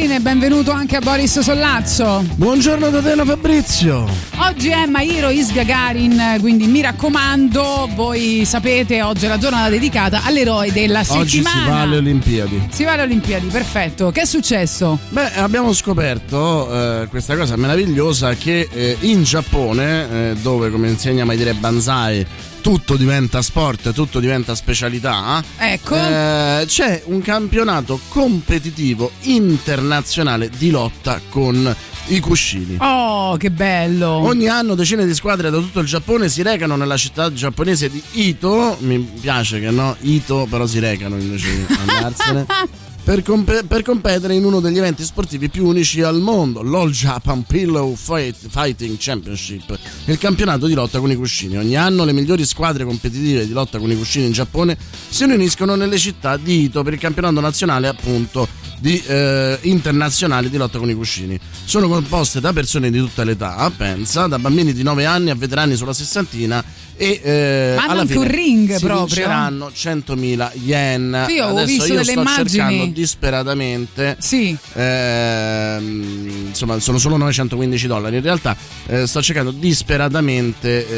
Benvenuti a Gagarin e benvenuto anche a Boris Sollazzo. Buongiorno da te, Fabrizio. Oggi è Mairo is Gagarin, quindi mi raccomando, voi sapete, oggi è la giornata dedicata all'eroe della settimana. Oggi si va alle Olimpiadi. Si va alle Olimpiadi, perfetto. Che è successo? Beh, abbiamo scoperto eh, questa cosa meravigliosa che eh, in Giappone, eh, dove come insegna mai dire Banzai, tutto diventa sport, tutto diventa specialità. Ecco. eh, c'è un campionato competitivo internazionale di lotta con i cuscini. Oh, che bello. Ogni anno decine di squadre da tutto il Giappone si recano nella città giapponese di Ito. Mi piace che no, Ito, però si recano invece di andarsene. Per, comp- per competere in uno degli eventi sportivi più unici al mondo, l'All Japan Pillow Fight- Fighting Championship, il campionato di lotta con i cuscini. Ogni anno le migliori squadre competitive di lotta con i cuscini in Giappone si riuniscono nelle città di Ito per il campionato nazionale appunto di, eh, internazionali di lotta con i cuscini. Sono composte da persone di tutta l'età, pensa, da bambini di 9 anni a veterani sulla sessantina e eh, Ma alla fine un ring si proprio? vinceranno 100.000 yen. Sì, ho Adesso visto io delle sto immagini. cercando disperatamente Sì. ehm, insomma sono solo 915 dollari in realtà eh, sto cercando disperatamente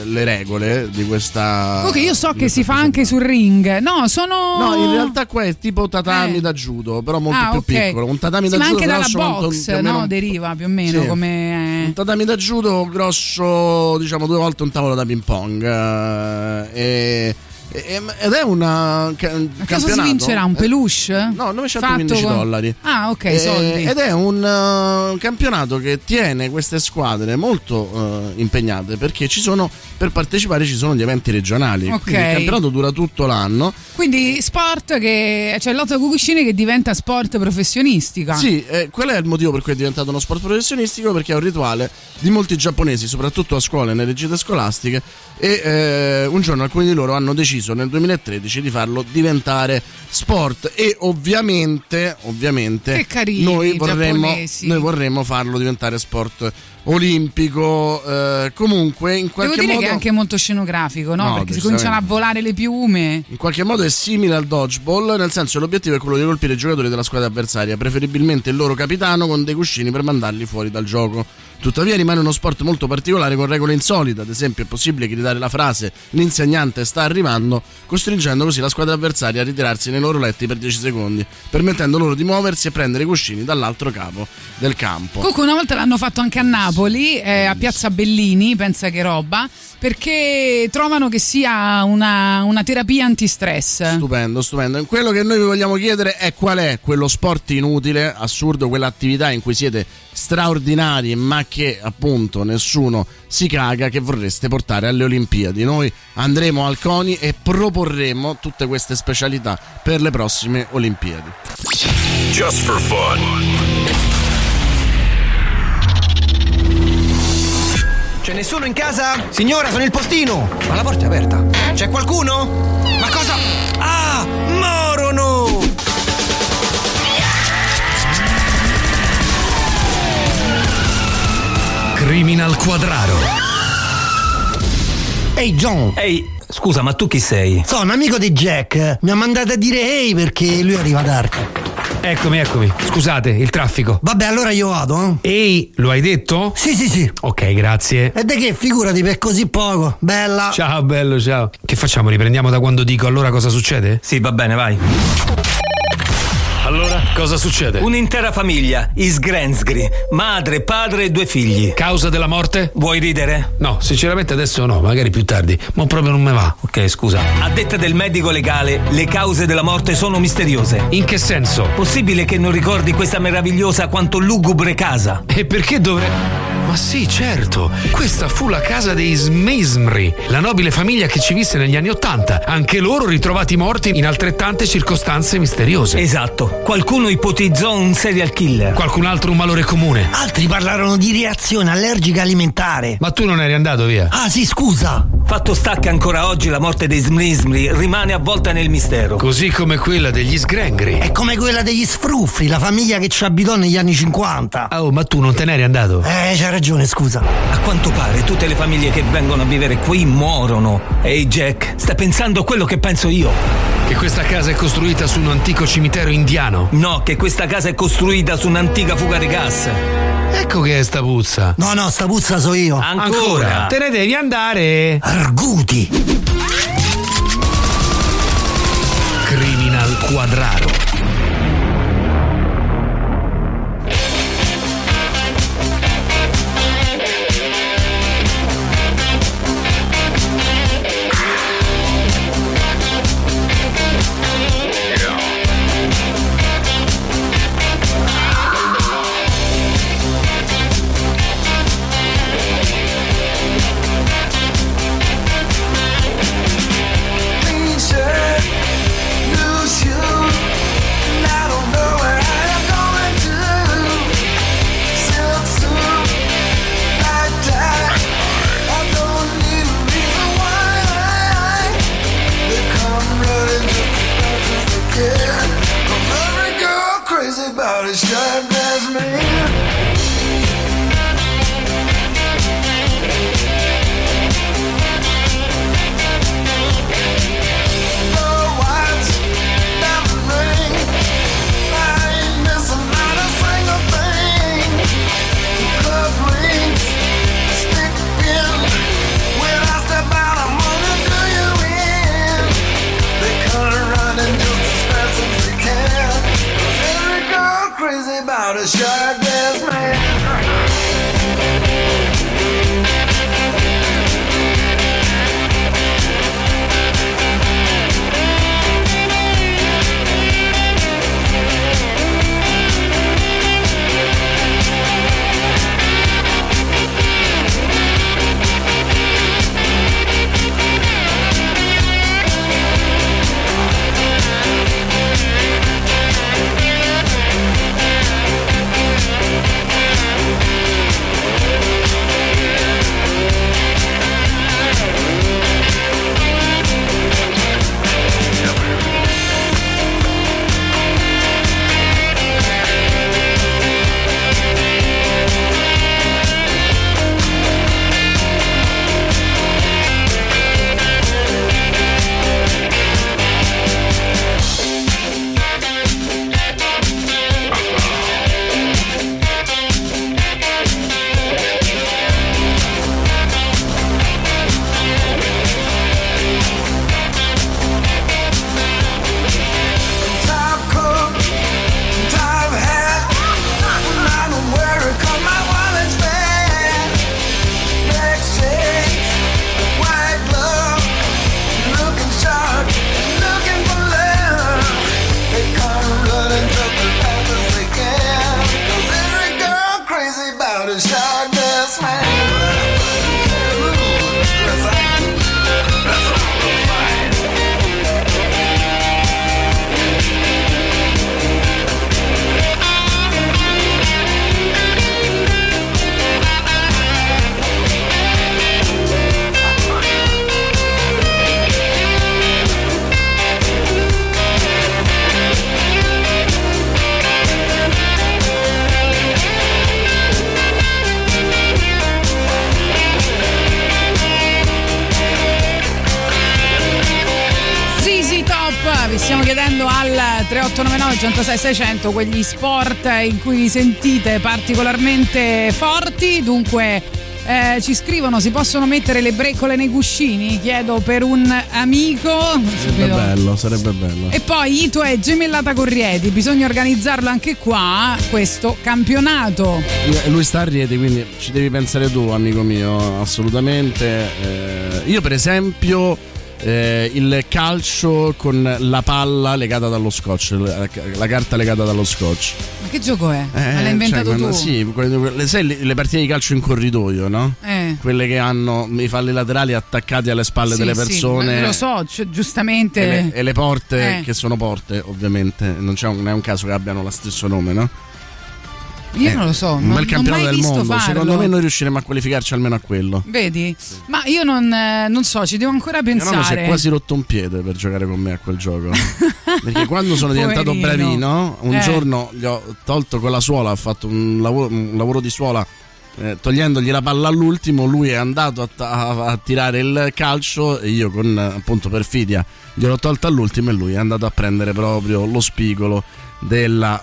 eh, le regole di questa Ok, io so che si fa anche sul ring. No, sono. No, in realtà qua è tipo tatami Eh. da judo, però molto Ah, più ok. piccolo. Un tatami Sì, da ma anche dalla quanto box, più o meno no? Deriva più o meno Sì. come. un tatami da judo grosso, diciamo due volte un tavolo da ping pong. eh, e- ed è una, un Ma cosa si campionato- vincerà? Un eh, peluche? No, 915 Fatto con- dollari. Ah, ok, Eh, soldi. Ed è un uh, campionato che tiene queste squadre molto uh, impegnate perché ci sono, per partecipare ci sono gli eventi regionali. Ok. Quindi il campionato dura tutto l'anno. Quindi sport che. cioè lotta con cuscini che diventa sport professionistica. Sì, eh, qual è il motivo per cui è diventato uno sport professionistico? Perché è un rituale di molti giapponesi, soprattutto a scuola e nelle gite scolastiche. E eh, un giorno alcuni di loro hanno deciso nel 2013 di farlo diventare sport. E ovviamente, ovviamente carini noi, vorremmo, noi vorremmo farlo diventare sport olimpico. eh, comunque, in Devo qualche dire modo. che è anche molto scenografico, no? No, Perché si cominciano a volare le piume. In qualche modo è simile al dodgeball, nel senso l'obiettivo è quello di colpire i giocatori della squadra avversaria, preferibilmente il loro capitano con dei cuscini per mandarli fuori dal gioco. Tuttavia rimane uno sport molto particolare con regole insolite, ad esempio è possibile gridare la frase l'insegnante sta arrivando, costringendo così la squadra avversaria a ritirarsi nei loro letti per 10 secondi, permettendo loro di muoversi e prendere i cuscini dall'altro capo del campo. Comunque una volta l'hanno fatto anche a Napoli, eh, a Piazza Bellini, pensa che roba, perché trovano che sia una, una terapia antistress. Stupendo, stupendo. Quello che noi vi vogliamo chiedere è qual è quello sport inutile, assurdo, quell'attività in cui siete straordinari ma che appunto nessuno si caga che vorreste portare alle Olimpiadi. Noi andremo al CONI e proporremo tutte queste specialità per le prossime Olimpiadi. Just for fun. C'è nessuno in casa? Signora, sono il postino! Ma la porta è aperta. C'è qualcuno? Ma cosa? Ah! Morono! Criminal Quadraro. Ehi John! Ehi, scusa, ma tu chi sei? Sono amico di Jack. Mi ha mandato a dire ehi perché lui arriva tardi. Eccomi, eccomi. Scusate, il traffico. Vabbè, allora io vado. eh? Ehi, lo hai detto? Sì, sì, sì. Ok, grazie. E di che? Figurati per così poco. Bella. Ciao, bello, ciao. Che facciamo? Riprendiamo da quando dico allora cosa succede? Sì, va bene, vai. Allora, cosa succede? Un'intera famiglia, Isgrensgri, madre, padre e due figli. Causa della morte? Vuoi ridere? No, sinceramente adesso no, magari più tardi. Ma proprio non me va. Ok, scusa. A detta del medico legale, le cause della morte sono misteriose. In che senso? Possibile che non ricordi questa meravigliosa quanto lugubre casa? E perché dovrei. Ma sì, certo. Questa fu la casa dei Smismri, la nobile famiglia che ci visse negli anni Ottanta. Anche loro ritrovati morti in altrettante circostanze misteriose. Esatto. Qualcuno ipotizzò un serial killer. Qualcun altro un malore comune. Altri parlarono di reazione allergica alimentare. Ma tu non eri andato via? Ah sì, scusa. Fatto sta che ancora oggi la morte dei Smrismri rimane avvolta nel mistero. Così come quella degli Sgrengri. È come quella degli Sfruffri, la famiglia che ci abitò negli anni 50. Oh, ma tu non te n'eri andato? Eh, c'hai ragione, scusa. A quanto pare tutte le famiglie che vengono a vivere qui morono. Ehi Jack, stai pensando a quello che penso io? Che questa casa è costruita su un antico cimitero indiano? No, che questa casa è costruita su un'antica fuga di gas. Ecco che è sta puzza. No, no, sta puzza so io. Ancora? Te ne devi andare. Arguti. Criminal Quadraro. sure. 3899 106 600 quegli sport in cui vi sentite particolarmente forti, dunque eh, ci scrivono si possono mettere le breccole nei cuscini? Chiedo per un amico. Sarebbe Subito. bello, sarebbe bello. E poi Ito è gemellata con Rieti, bisogna organizzarlo anche qua, questo campionato. Eh, Lui sta a Rieti, quindi ci devi pensare tu, amico mio, assolutamente. Eh, io, per esempio, eh, il calcio con la palla legata dallo scotch, la, la carta legata dallo scotch. Ma che gioco è? Eh, l'hai inventato cioè, tu? Sì, quelle- le, sai le, le partite di calcio in corridoio, no? Eh. Quelle che hanno i falli laterali attaccati alle spalle Sì, delle sì, persone. ma lo so, cioè, giustamente. E le, e le porte Eh. che sono porte, ovviamente, non, c'è un, non è un caso che abbiano lo stesso nome, no? Io Eh, non lo so. Un non, bel campionato non del mondo. farlo. Secondo me noi riusciremo a qualificarci almeno a quello. Vedi? Ma io non, eh, non so, ci devo ancora Mio nonno si pensare. è quasi rotto un piede per giocare con me a quel gioco. Perché quando sono diventato bravino, un Eh. giorno gli ho tolto con la suola, ho fatto un lavoro, un lavoro di suola. eh, togliendogli la palla all'ultimo, lui è andato a, a- a tirare il calcio e io con appunto perfidia gliel'ho tolto all'ultimo e lui è andato a prendere proprio lo spigolo della,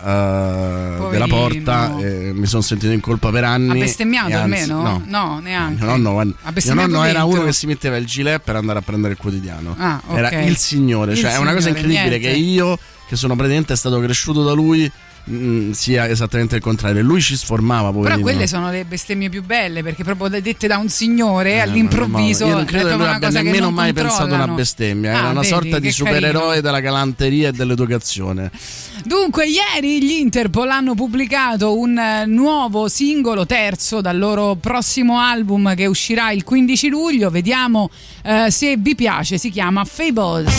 eh, della porta e mi sono sentito in colpa per anni. Ha bestemmiato anzi- almeno? No, neanche. mio nonno, mio nonno era uno che si metteva il gilet per andare a prendere il quotidiano. Ah, ok. Era il signore, Il cioè è una cosa signore, incredibile niente. che io, che sono praticamente stato cresciuto da lui, mh, sia esattamente il contrario. Lui ci sformava, Però poverino. quelle sono le bestemmie più belle perché proprio dette da un signore Eh, all'improvviso. Io non credo che lui abbia nemmeno mai pensato a una bestemmia. Era Ah, una vedi, sorta di supereroe carino. della galanteria e dell'educazione. Dunque, ieri gli Interpol hanno pubblicato un eh, nuovo singolo terzo dal loro prossimo album che uscirà il 15 luglio. Vediamo eh, se vi piace. Si chiama Fables.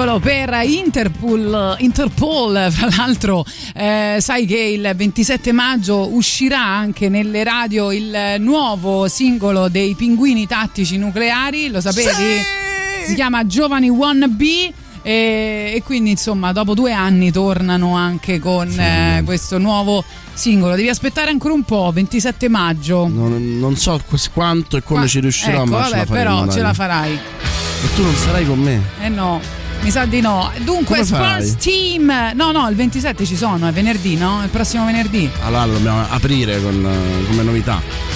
Singolo per Interpol, Interpol fra l'altro eh, sai che il 27 maggio uscirà anche nelle radio il nuovo singolo dei pinguini tattici nucleari, lo sapevi? Si chiama Giovani Wannabe. E, e quindi insomma dopo due anni tornano anche con eh, questo nuovo singolo devi aspettare ancora un po' 27 maggio Non, non so quanto e come Qua- ci riuscirò, ecco, ma vabbè, ce però ce la farai E tu non sarai con me. Eh no, mi sa di no. Dunque? Sports Team. No, no, il 27 ci sono, è venerdì, no? Il prossimo venerdì. Allora lo dobbiamo aprire con, eh, come novità.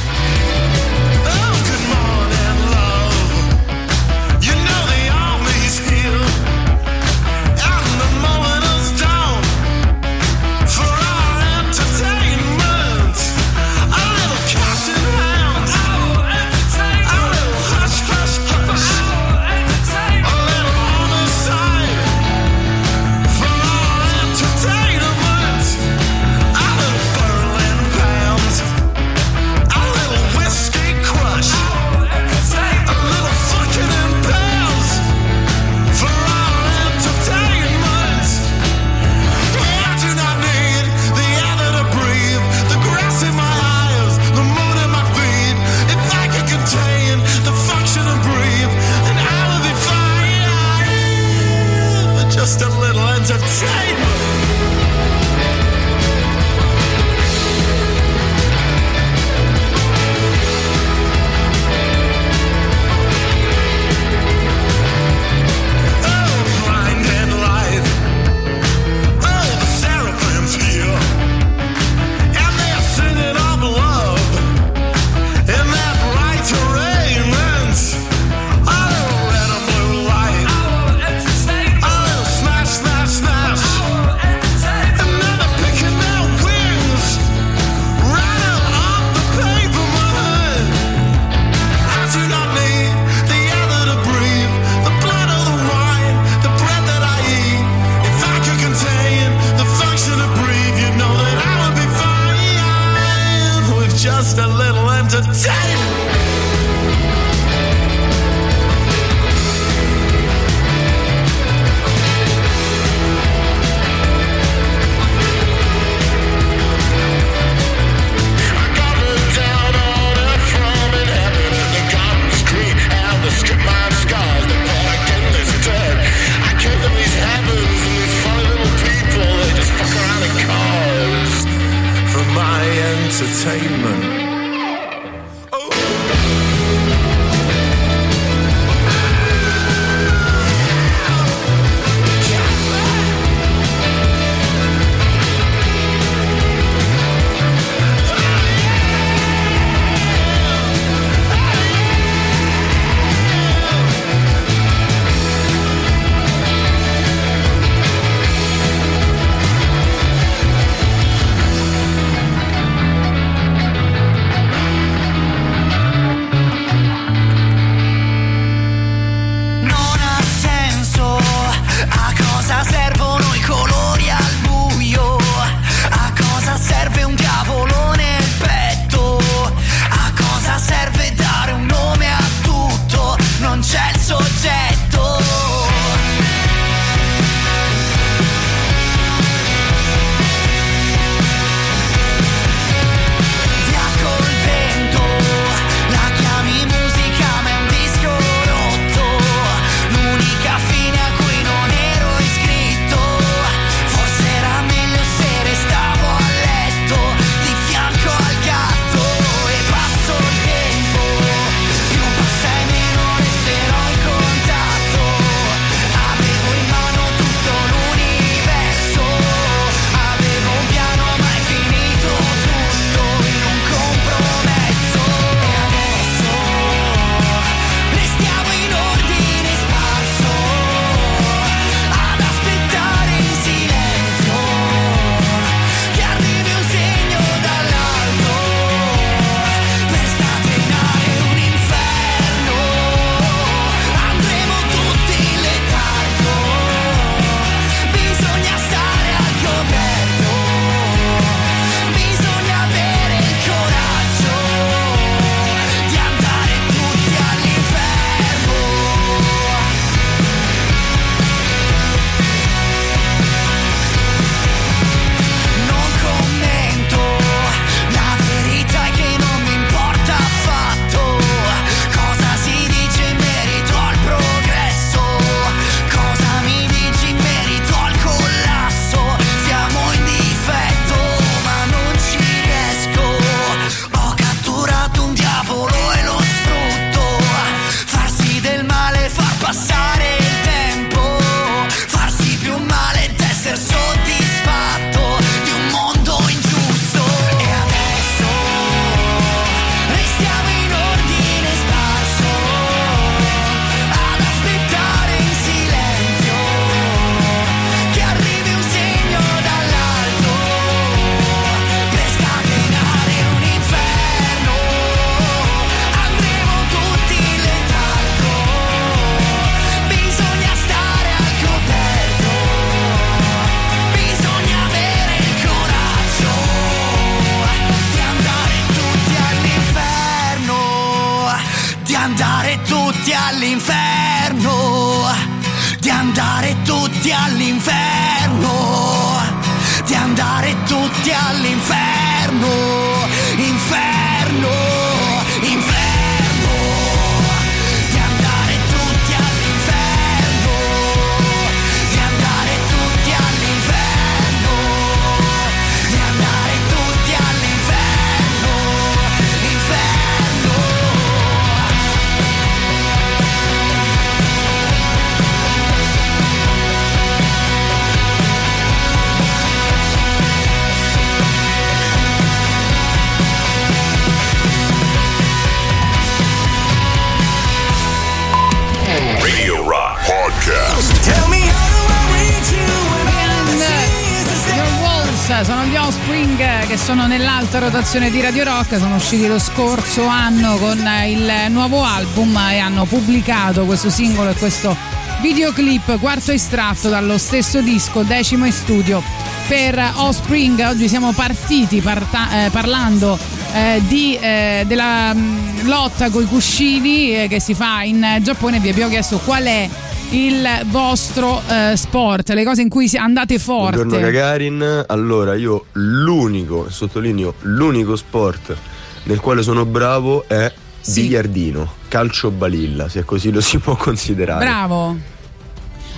Sono nell'alta rotazione di Radio Rock, sono usciti lo scorso anno con il nuovo album e hanno pubblicato questo singolo e questo videoclip quarto estratto dallo stesso disco, decimo in studio per Offspring. Oggi siamo partiti parta- eh, parlando eh, di, eh, della mh, lotta coi cuscini eh, che si fa in Giappone. Vi abbiamo chiesto qual è il vostro eh, sport, le cose in cui andate forte. Buongiorno Gagarin, allora io l'unico, sottolineo, l'unico sport nel quale sono bravo è Sì. biliardino, calcio balilla, se così lo si può considerare. Bravo.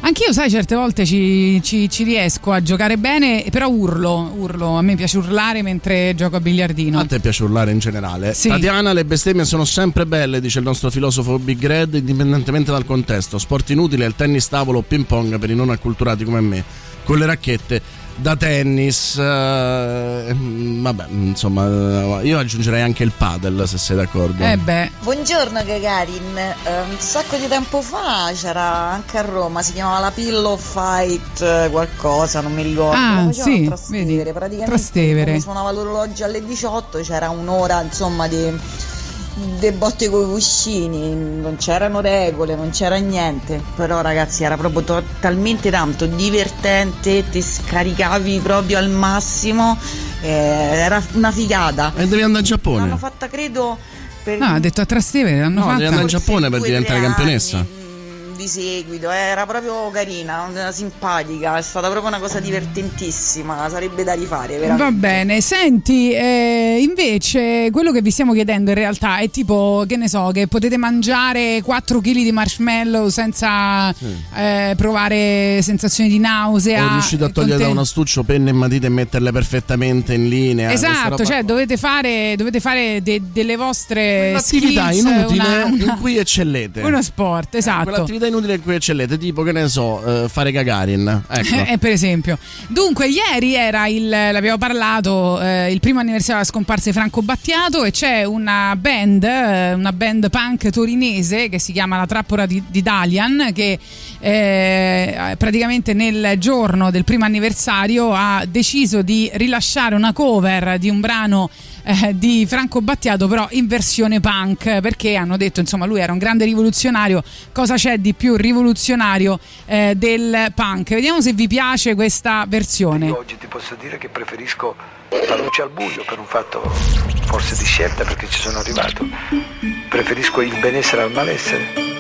Anch'io, sai, certe volte ci, ci- ci riesco a giocare bene, però urlo, urlo. A me piace urlare mentre gioco a biliardino. A te piace urlare in generale. Sì. Tatiana, le bestemmie sono sempre belle, dice il nostro filosofo Big Red, indipendentemente dal contesto. Sport inutile il tennis tavolo o ping pong per i non acculturati come me. Con le racchette da tennis. eh, mm, vabbè, insomma, eh, io aggiungerei anche il padel se sei d'accordo. Eh beh, Buongiorno Gagarin, Eh, un sacco di tempo fa c'era anche a Roma, si chiamava la Pillow Fight eh, qualcosa, non mi ricordo. Ah, sì, Trastevere, vedi, praticamente Trastevere. suonava l'orologio alle 18, c'era un'ora insomma di de botte coi cuscini, non c'erano regole, non c'era niente, però ragazzi era proprio to- talmente tanto divertente, ti scaricavi proprio al massimo, eh, era una figata. E devi andare in Giappone. L'hanno fatta credo per no, ha detto a Trastevere, l'hanno No, devi fatta. andare in Giappone per diventare campionessa. anni, di seguito, era proprio carina, simpatica, è stata proprio una cosa divertentissima, sarebbe da rifare veramente. Va bene, senti, eh, invece quello che vi stiamo chiedendo in realtà è tipo, che ne so, che potete mangiare 4 kg di marshmallow senza eh, provare sensazioni di nausea. O riuscite a togliere da un astuccio penne e matite e metterle perfettamente in linea. Esatto, cioè dovete fare, dovete fare de- delle vostre Un'attività skills, inutile una- una- in cui eccellete. uno sport, esatto. Quell'attività inutile in cui eccellete, tipo che ne so, eh, fare Gagarin. Ecco. Eh, per esempio. Dunque, ieri era il, l'abbiamo parlato, eh, il primo anniversario della scomparsa di Franco Battiato e c'è una band, eh, una band punk torinese che si chiama La Trappola di, di Dalian che eh, praticamente nel giorno del primo anniversario ha deciso di rilasciare una cover di un brano eh, di Franco Battiato però in versione punk perché hanno detto insomma lui era un grande rivoluzionario cosa c'è di più rivoluzionario eh, del punk vediamo se vi piace questa versione Io oggi ti posso dire che preferisco la luce al buio per un fatto forse di scelta perché ci sono arrivato. Preferisco il benessere al malessere.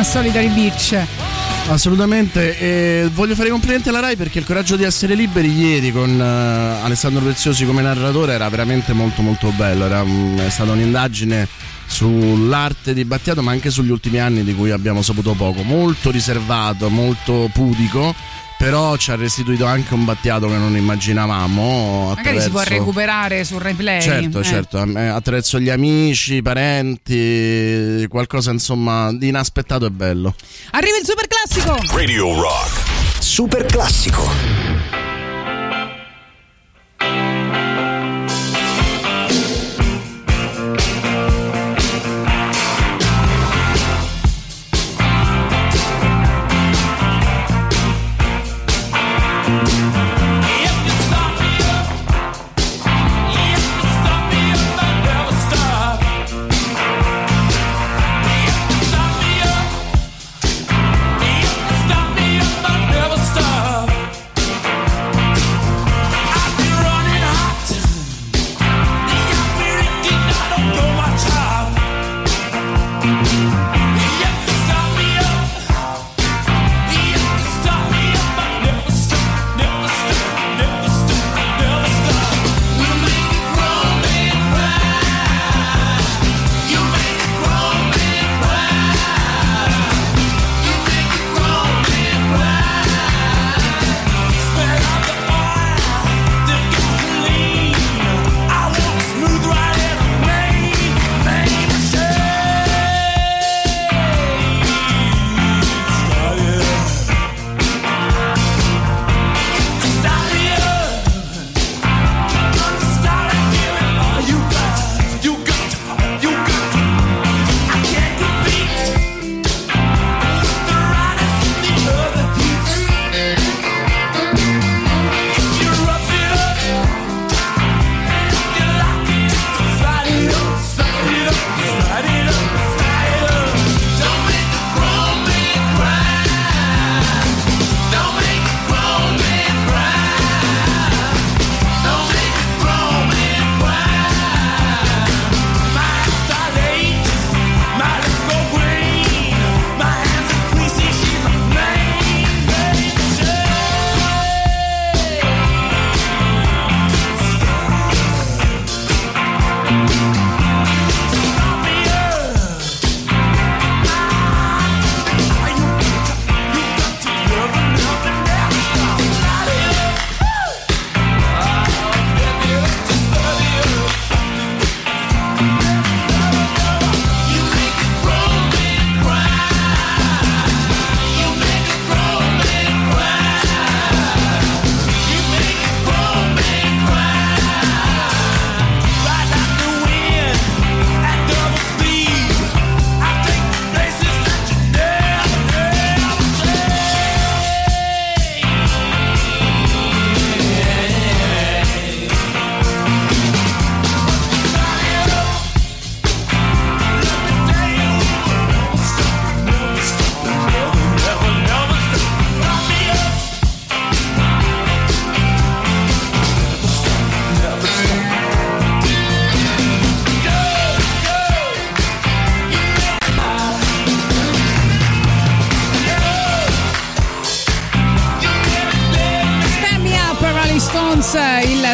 On Solitary Beach. Assolutamente, e voglio fare i complimenti alla Rai perché il coraggio di essere liberi ieri con eh, Alessandro Preziosi come narratore era veramente molto molto bello, era, mm, è stata un'indagine sull'arte di Battiato ma anche sugli ultimi anni di cui abbiamo saputo poco, molto riservato, molto pudico, però ci ha restituito anche un Battiato che non immaginavamo. Magari si può attraverso- recuperare sul replay. Certo, eh. certo, eh, attraverso gli amici, i parenti, qualcosa insomma di inaspettato e bello. Arriva il super classico. Radio Rock. Super classico.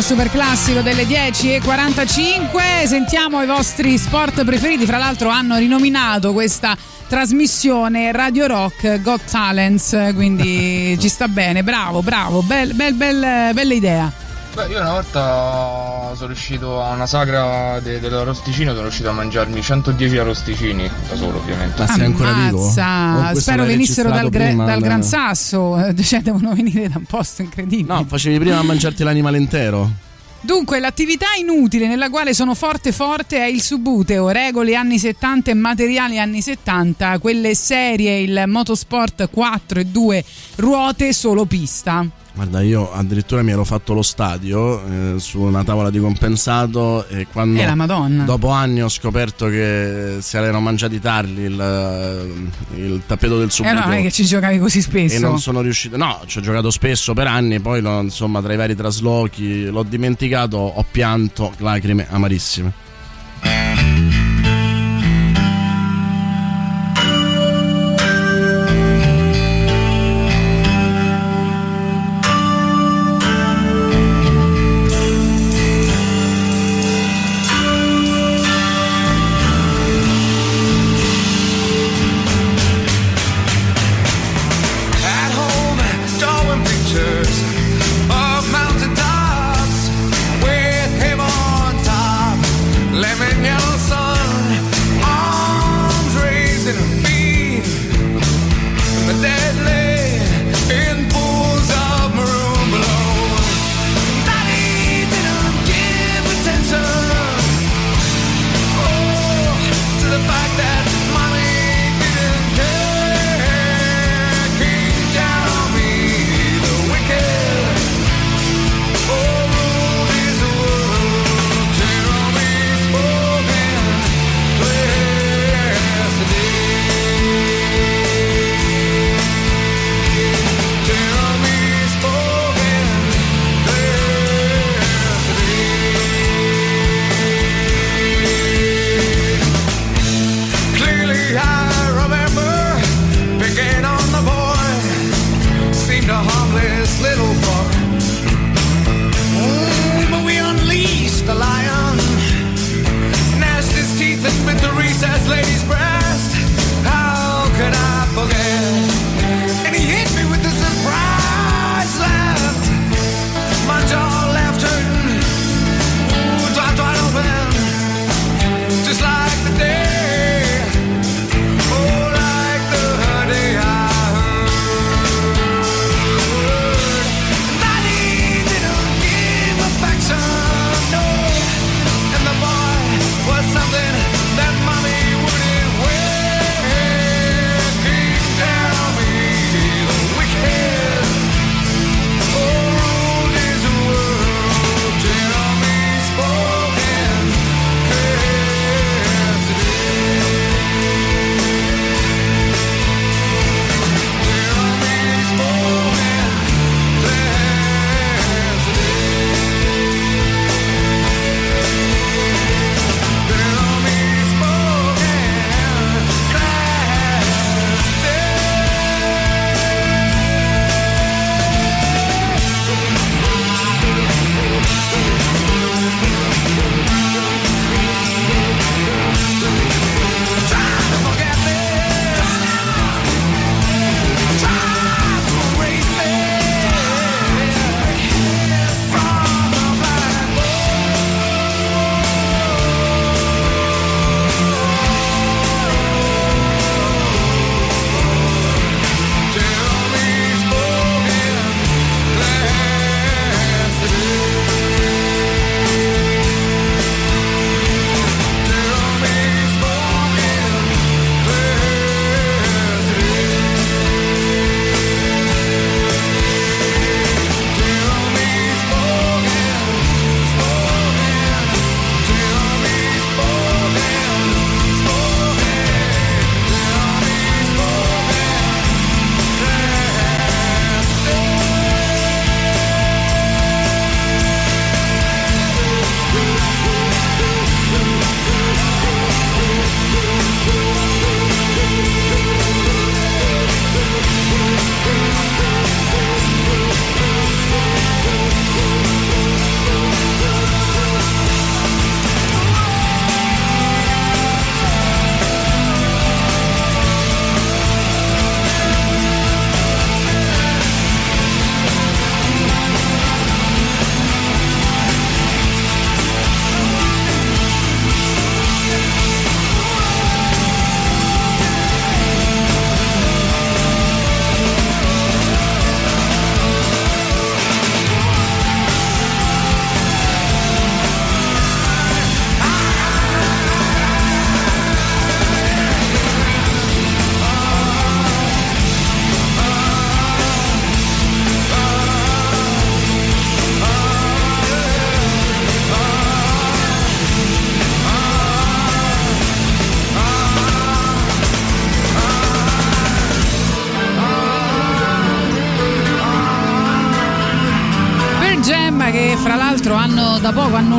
Super classico delle 10.45. Sentiamo i vostri sport preferiti. Fra l'altro hanno rinominato questa trasmissione Radio Rock Got Talents, quindi ci sta bene. Bravo, bravo, bel, bel, bel- bella idea. Beh, io una volta sono riuscito a una sagra de- dell'arrosticino, sono riuscito a mangiarmi 110 arrosticini, da solo ovviamente. Ma sei ancora vivo? Spero venissero dal, prima, dal? Gran Sasso, cioè devono venire da un posto incredibile. No, facevi prima a mangiarti l'animale intero. Dunque, l'attività inutile nella quale sono forte forte è il subuteo, regole anni 70 e materiali anni 70, quelle serie, il motorsport 4 e 2 ruote solo pista. Guarda, io addirittura mi ero fatto lo stadio eh, su una tavola di compensato e quando Eh, la Madonna. dopo anni ho scoperto che si erano mangiati tardi il, il tappeto del E subito allora non è che ci giocavi così spesso. e non sono riuscito. No, ci ho giocato spesso per anni, poi insomma tra i vari traslochi l'ho dimenticato, ho pianto lacrime amarissime.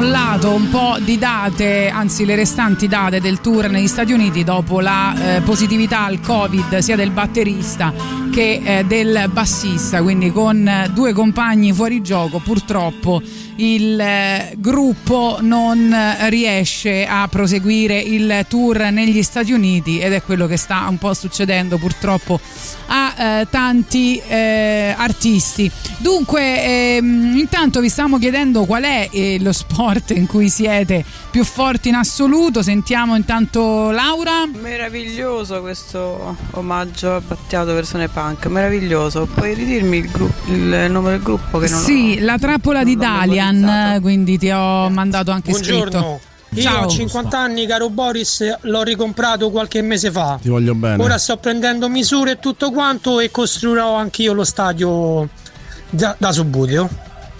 Annullato un po' di date, anzi le restanti date del tour negli Stati Uniti dopo la eh, positività al Covid sia del batterista che eh, del bassista, quindi con eh, due compagni fuori gioco purtroppo il eh, gruppo non riesce a proseguire il tour negli Stati Uniti ed è quello che sta un po' succedendo purtroppo a eh, tanti artisti. Dunque, ehm, intanto vi stiamo chiedendo qual è lo sport in cui siete più forti in assoluto. Sentiamo intanto Laura. Meraviglioso questo omaggio a Battiato versione punk, meraviglioso. Puoi ridirmi il, gru- il nome del gruppo che non Sì, la trappola di Dalian, quindi ti ho mandato anche Buongiorno. scritto. Io Ciao. ho 50 anni, caro Boris, l'ho ricomprato qualche mese fa. Ti voglio bene. Ora sto prendendo misure e tutto quanto e costruirò anch'io lo stadio da, da Subbuteo.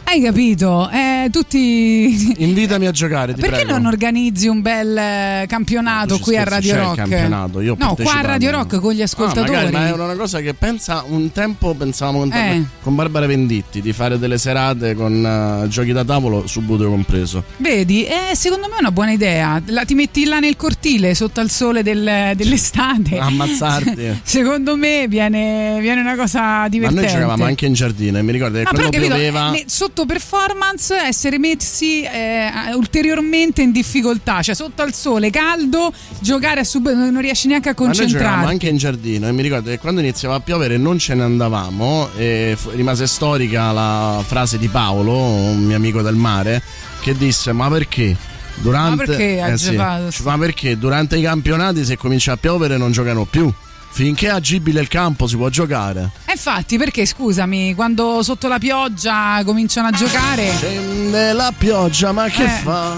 Hai capito? Eh, tutti. Invitami a giocare, Perché prego. non organizzi un bel eh, campionato qui a scherzi, Radio c'è il Rock? campionato, io no, qua a. Radio Rock con gli Ah, ascoltatori. magari, ma è una cosa che pensa un tempo pensavamo con, Eh. con Barbara Venditti di fare delle serate con eh, giochi da tavolo su Buto compreso. Vedi, eh, secondo me è una buona idea. La- ti metti là nel cortile sotto al sole del- dell'estate. Ammazzarti. secondo me viene, viene una cosa Ma divertente. noi giocavamo anche in giardino e mi ricordo che quando capito, pioveva eh, sotto performance essere messi eh, ulteriormente in difficoltà, cioè sotto al sole caldo, giocare a sub non riesci neanche a Ma concentrarti. anche in giardino e mi ricordo che quando iniziava a piovere non ce ne andavamo e rimase storica la frase di Paolo, un mio amico del mare, che disse ma perché? Durante, Ma perché ha eh sì, ma perché durante i campionati se comincia a piovere non giocano più? Finché è agibile il campo si può giocare. E infatti, perché scusami, quando sotto la pioggia cominciano a giocare. Scende la pioggia, ma che Eh. fa?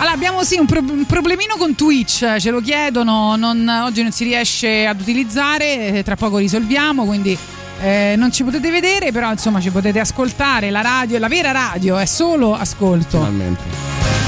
Allora, abbiamo sì un, pro- un problemino con Twitch, ce lo chiedono, non- oggi non si riesce ad utilizzare, eh, tra poco risolviamo, quindi eh, non ci potete vedere, però insomma ci potete ascoltare, la radio, la vera radio è solo ascolto. Finalmente.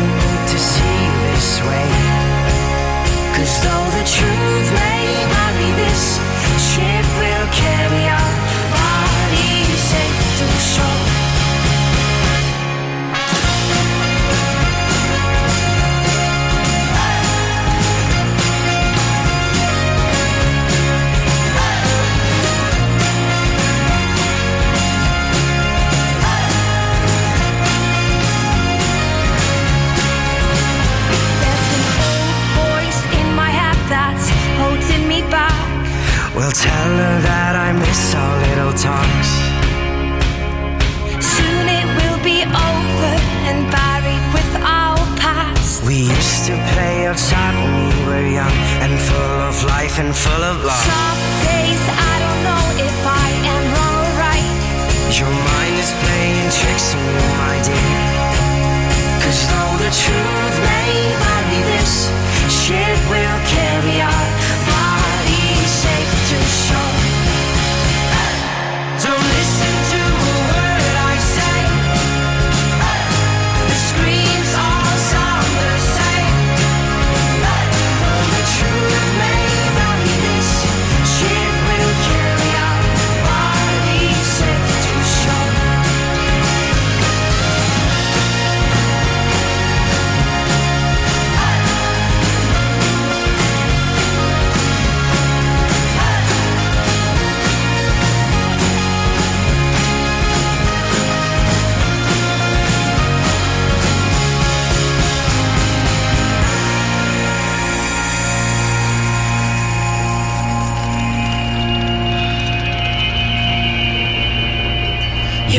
We'll tell her that I miss our little talks. Soon it will be over and buried with our past. We used to play outside when we were young and full of life and full of love. Some days I don't know if I am wrong or right. Your mind is playing tricks on you, my dear. Cause though the truth may vary, this ship will carry bodies show.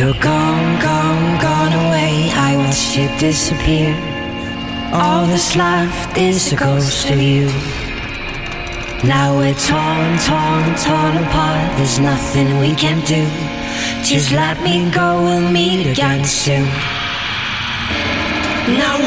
You're gone, gone, gone away. I watched you disappear. All that's left is a ghost of you. Now we're torn, torn, torn apart. There's nothing we can do. Just let me go, we'll meet again soon. Now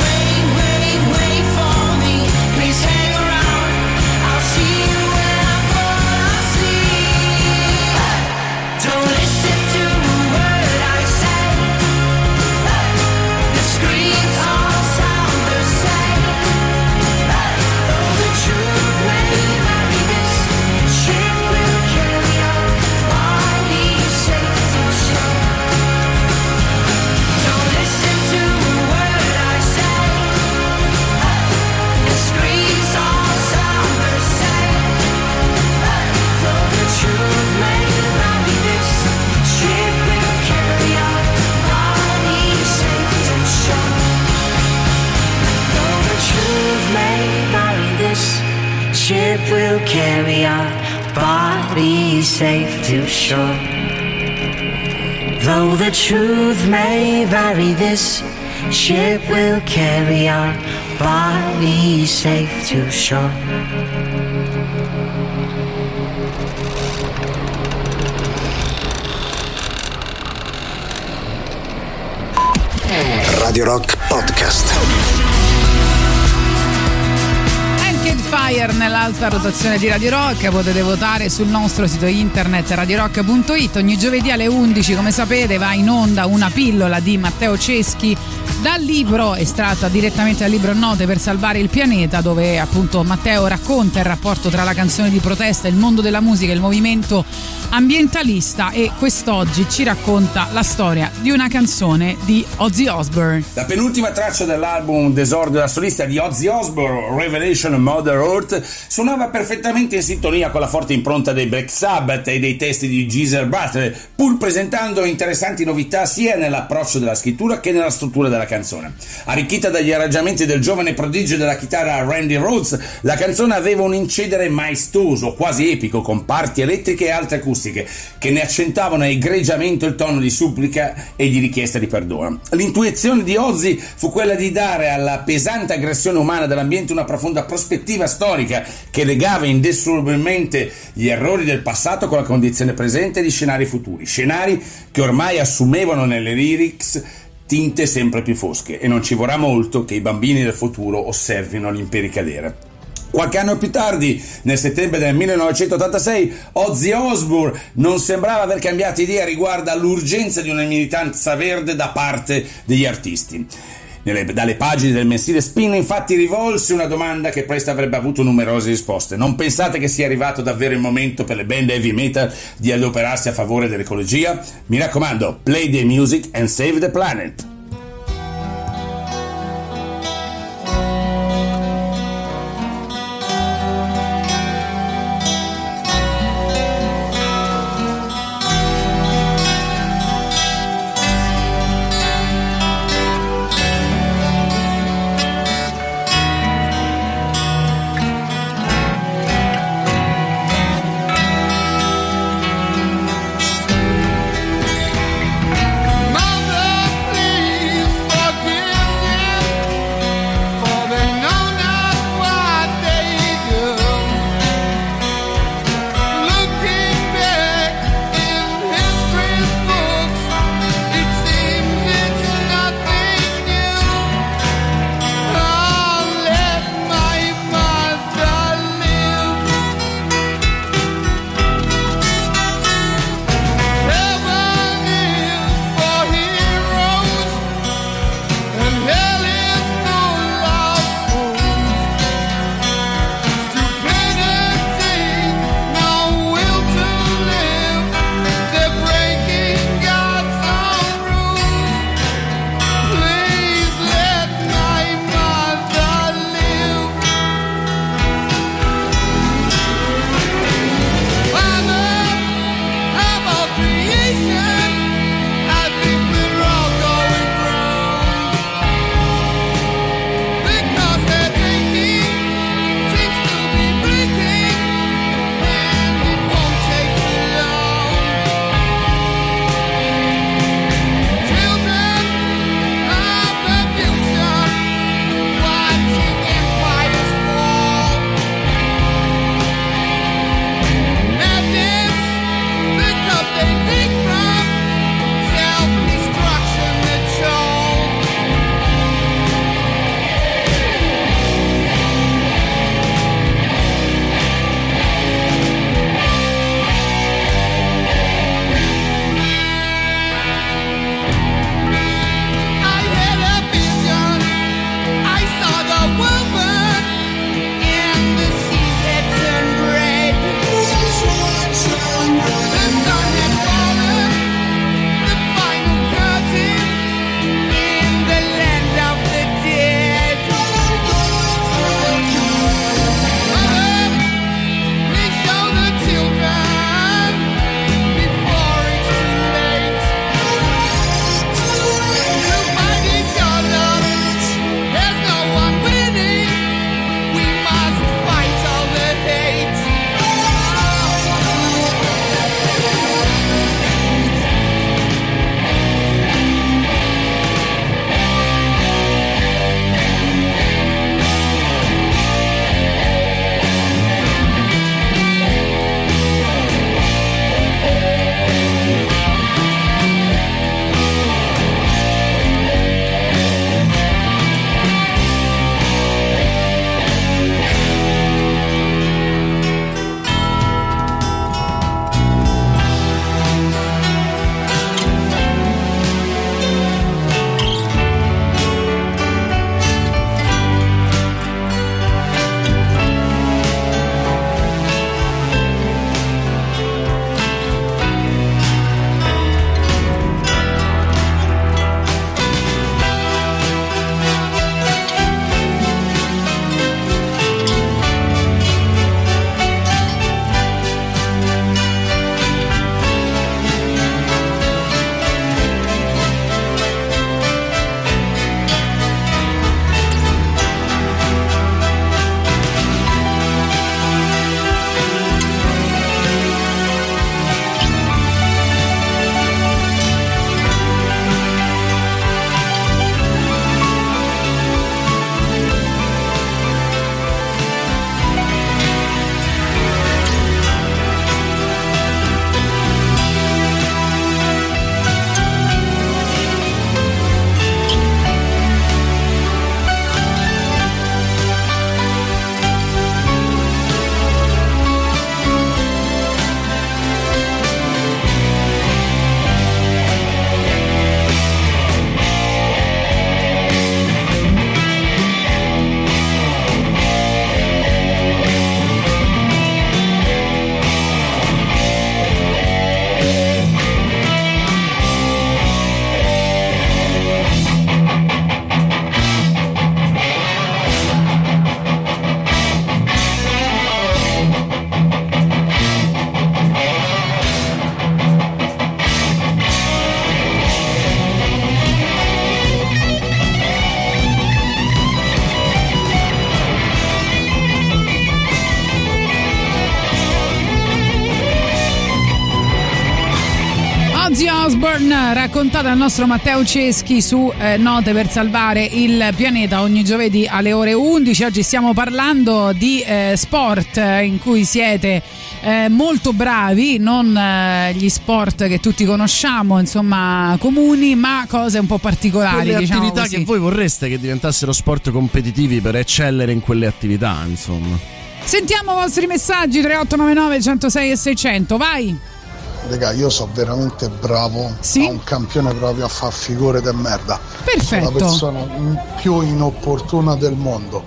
will carry our bodies safe to shore. Though the truth may vary, this ship will carry our bodies safe to shore. Radio Rock Podcast. Fire nell'alta rotazione di Radio Rock, potete votare sul nostro sito internet radiorock.it. Ogni giovedì alle 11, come sapete, va in onda una pillola di Matteo Ceschi dal libro estratta direttamente dal libro Note per salvare il pianeta, dove appunto Matteo racconta il rapporto tra la canzone di protesta, il mondo della musica il movimento ambientalista e quest'oggi ci racconta la storia di una canzone di Ozzy Osbourne. La penultima traccia dell'album d'esordio da solista di Ozzy Osbourne, Revelation Mother Earth, suonava perfettamente in sintonia con la forte impronta dei Black Sabbath e dei testi di Geezer Butler, pur presentando interessanti novità sia nell'approccio della scrittura che nella struttura della canzone. Arricchita dagli arrangiamenti del giovane prodigio della chitarra Randy Rhodes, la canzone aveva un incedere maestoso, quasi epico, con parti elettriche e altre acustiche, che ne accentavano egregiamente il tono di supplica e di richiesta di perdono. L'intuizione di Ozzy fu quella di dare alla pesante aggressione umana dell'ambiente una profonda prospettiva storica che legava indissolubilmente gli errori del passato con la condizione presente di scenari futuri, scenari che ormai assumevano nelle lyrics tinte sempre più fosche e non ci vorrà molto che i bambini del futuro osservino gli imperi cadere. Qualche anno più tardi, nel settembre del 1986, Ozzy Osbourne non sembrava aver cambiato idea riguardo all'urgenza di una militanza verde da parte degli artisti. Nelle- dalle pagine del mensile Spin infatti rivolse una domanda che presto avrebbe avuto numerose risposte. Non pensate che sia arrivato davvero il momento per le band heavy metal di adoperarsi a favore dell'ecologia? Mi raccomando, play the music and save the planet. Raccontata dal nostro Matteo Ceschi su eh, Note per salvare il pianeta ogni giovedì alle ore 11. Oggi stiamo parlando di eh, sport eh, in cui siete eh, molto bravi, non eh, gli sport che tutti conosciamo, insomma, comuni, ma cose un po' particolari. Quelle diciamo attività così. che voi vorreste che diventassero sport competitivi per eccellere in quelle attività, insomma. Sentiamo i vostri messaggi 3899 106 e 600, vai! Raga, io sono veramente bravo, Sì? un campione proprio a far figure de merda. Perfetto. Sono la persona più inopportuna del mondo.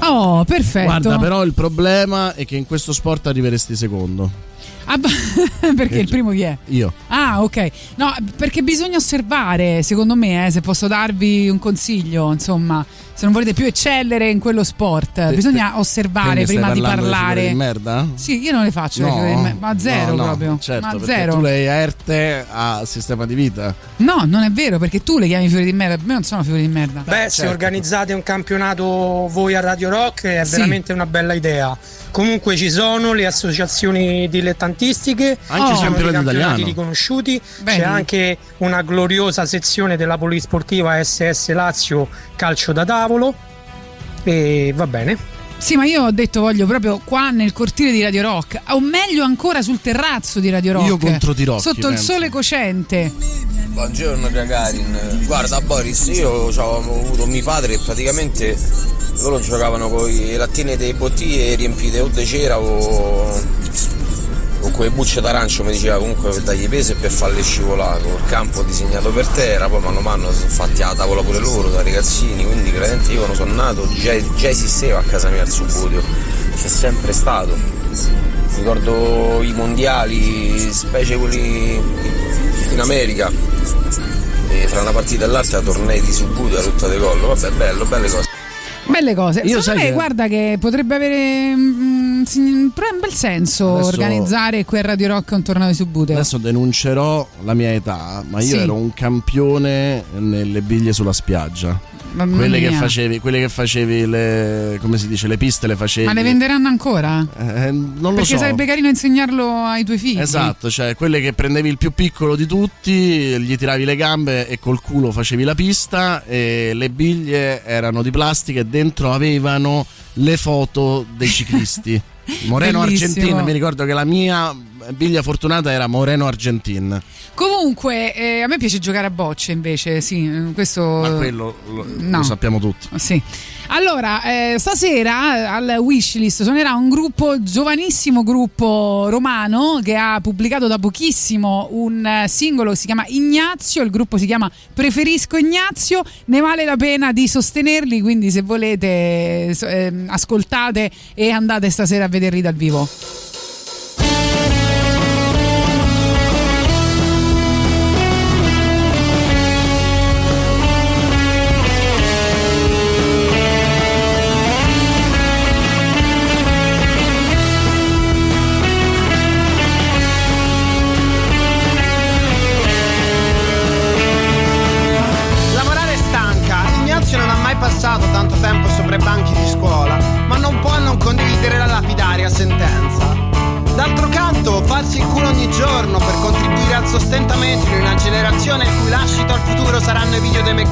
Oh, perfetto. Guarda, però il problema è che in questo sport arriveresti secondo. Ah, perché il primo chi è? Io. Ah, ok. No, perché bisogna osservare, secondo me, eh, se posso darvi un consiglio, insomma, se non volete più eccellere in quello sport, bisogna osservare prima di parlare. di merda? Sì, io non le faccio le No, figure di me- ma zero no, no, proprio. Certo, ma zero. tu le erte a sistema di vita. No, non è vero, perché tu le chiami figure di merda, me non sono figure di merda. Beh, certo. se organizzate un campionato voi a Radio Rock è Sì. veramente una bella idea. Comunque ci sono le associazioni dilettantistiche, Anche campionato dei campionati riconosciuti, Bene. c'è anche una gloriosa sezione della polisportiva SS Lazio Calcio da tavolo e va bene. Sì, ma io ho detto voglio proprio qua nel cortile di Radio Rock, o meglio ancora sul terrazzo di Radio Rock. Io contro Tirocchi, Sotto il penso. sole cocente. Buongiorno Gagarin, guarda Boris, io ho avuto mio padre e praticamente loro giocavano con le lattine delle bottiglie riempite o di cera o con le bucce d'arancio, mi diceva comunque per dargli peso e per farle scivolare, col campo disegnato per terra, poi mano a mano sono fatti la tavola pure loro da ragazzini, quindi veramente io quando sono nato già, già esisteva a casa mia il subudio, c'è sempre stato. Ricordo i mondiali, specie quelli in America, e fra una partita e l'altra tornei di subuto a rotta di collo, vabbè bello, belle cose. Belle cose. Io Secondo me, che- guarda che potrebbe avere mm, però un bel senso Adesso- organizzare qui a Radio Rock un torneo di subute. Adesso denuncerò la mia età, ma io Sì. ero un campione nelle biglie sulla spiaggia. Quelle che, facevi, quelle che facevi le, come si dice, le piste le facevi. Ma le venderanno ancora? Eh, non lo Perché so. sarebbe carino insegnarlo ai tuoi figli. Esatto, cioè quelle che prendevi il più piccolo di tutti, gli tiravi le gambe e col culo facevi la pista e le biglie erano di plastica e dentro avevano le foto dei ciclisti. Moreno Bellissimo. Argentin, mi ricordo che la mia biglia fortunata era Moreno Argentin. Comunque, eh, a me piace giocare a bocce invece, sì, eh, questo... Ma quello lo, no. lo sappiamo tutti. Sì. Allora, eh, stasera eh, al Wishlist suonerà un gruppo, giovanissimo gruppo romano che ha pubblicato da pochissimo un eh, singolo si chiama Ignazio, il gruppo si chiama Preferisco Ignazio, ne vale la pena di sostenerli, quindi se volete so- ehm, ascoltate e andate stasera a vederli dal vivo.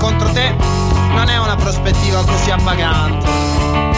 Contro te, non è una prospettiva così appagante.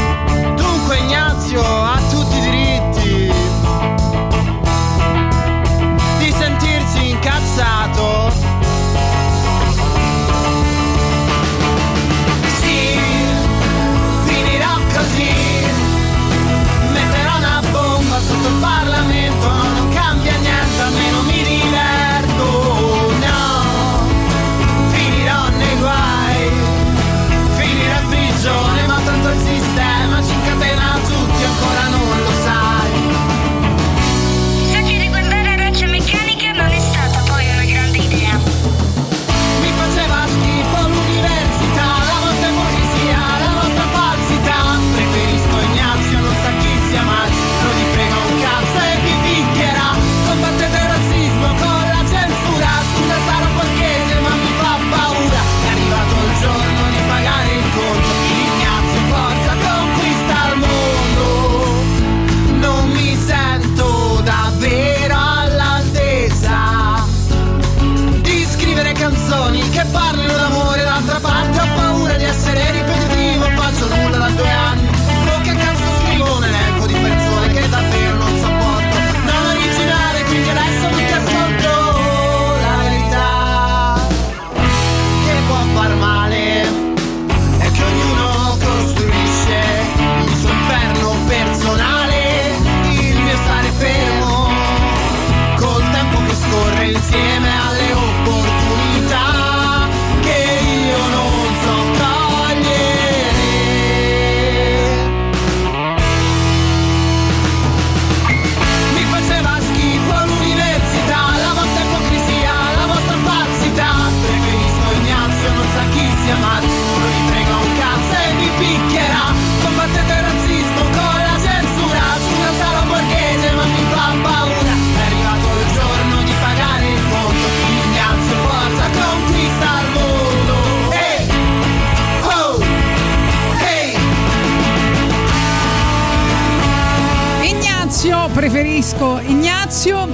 Preferisco Ignazio.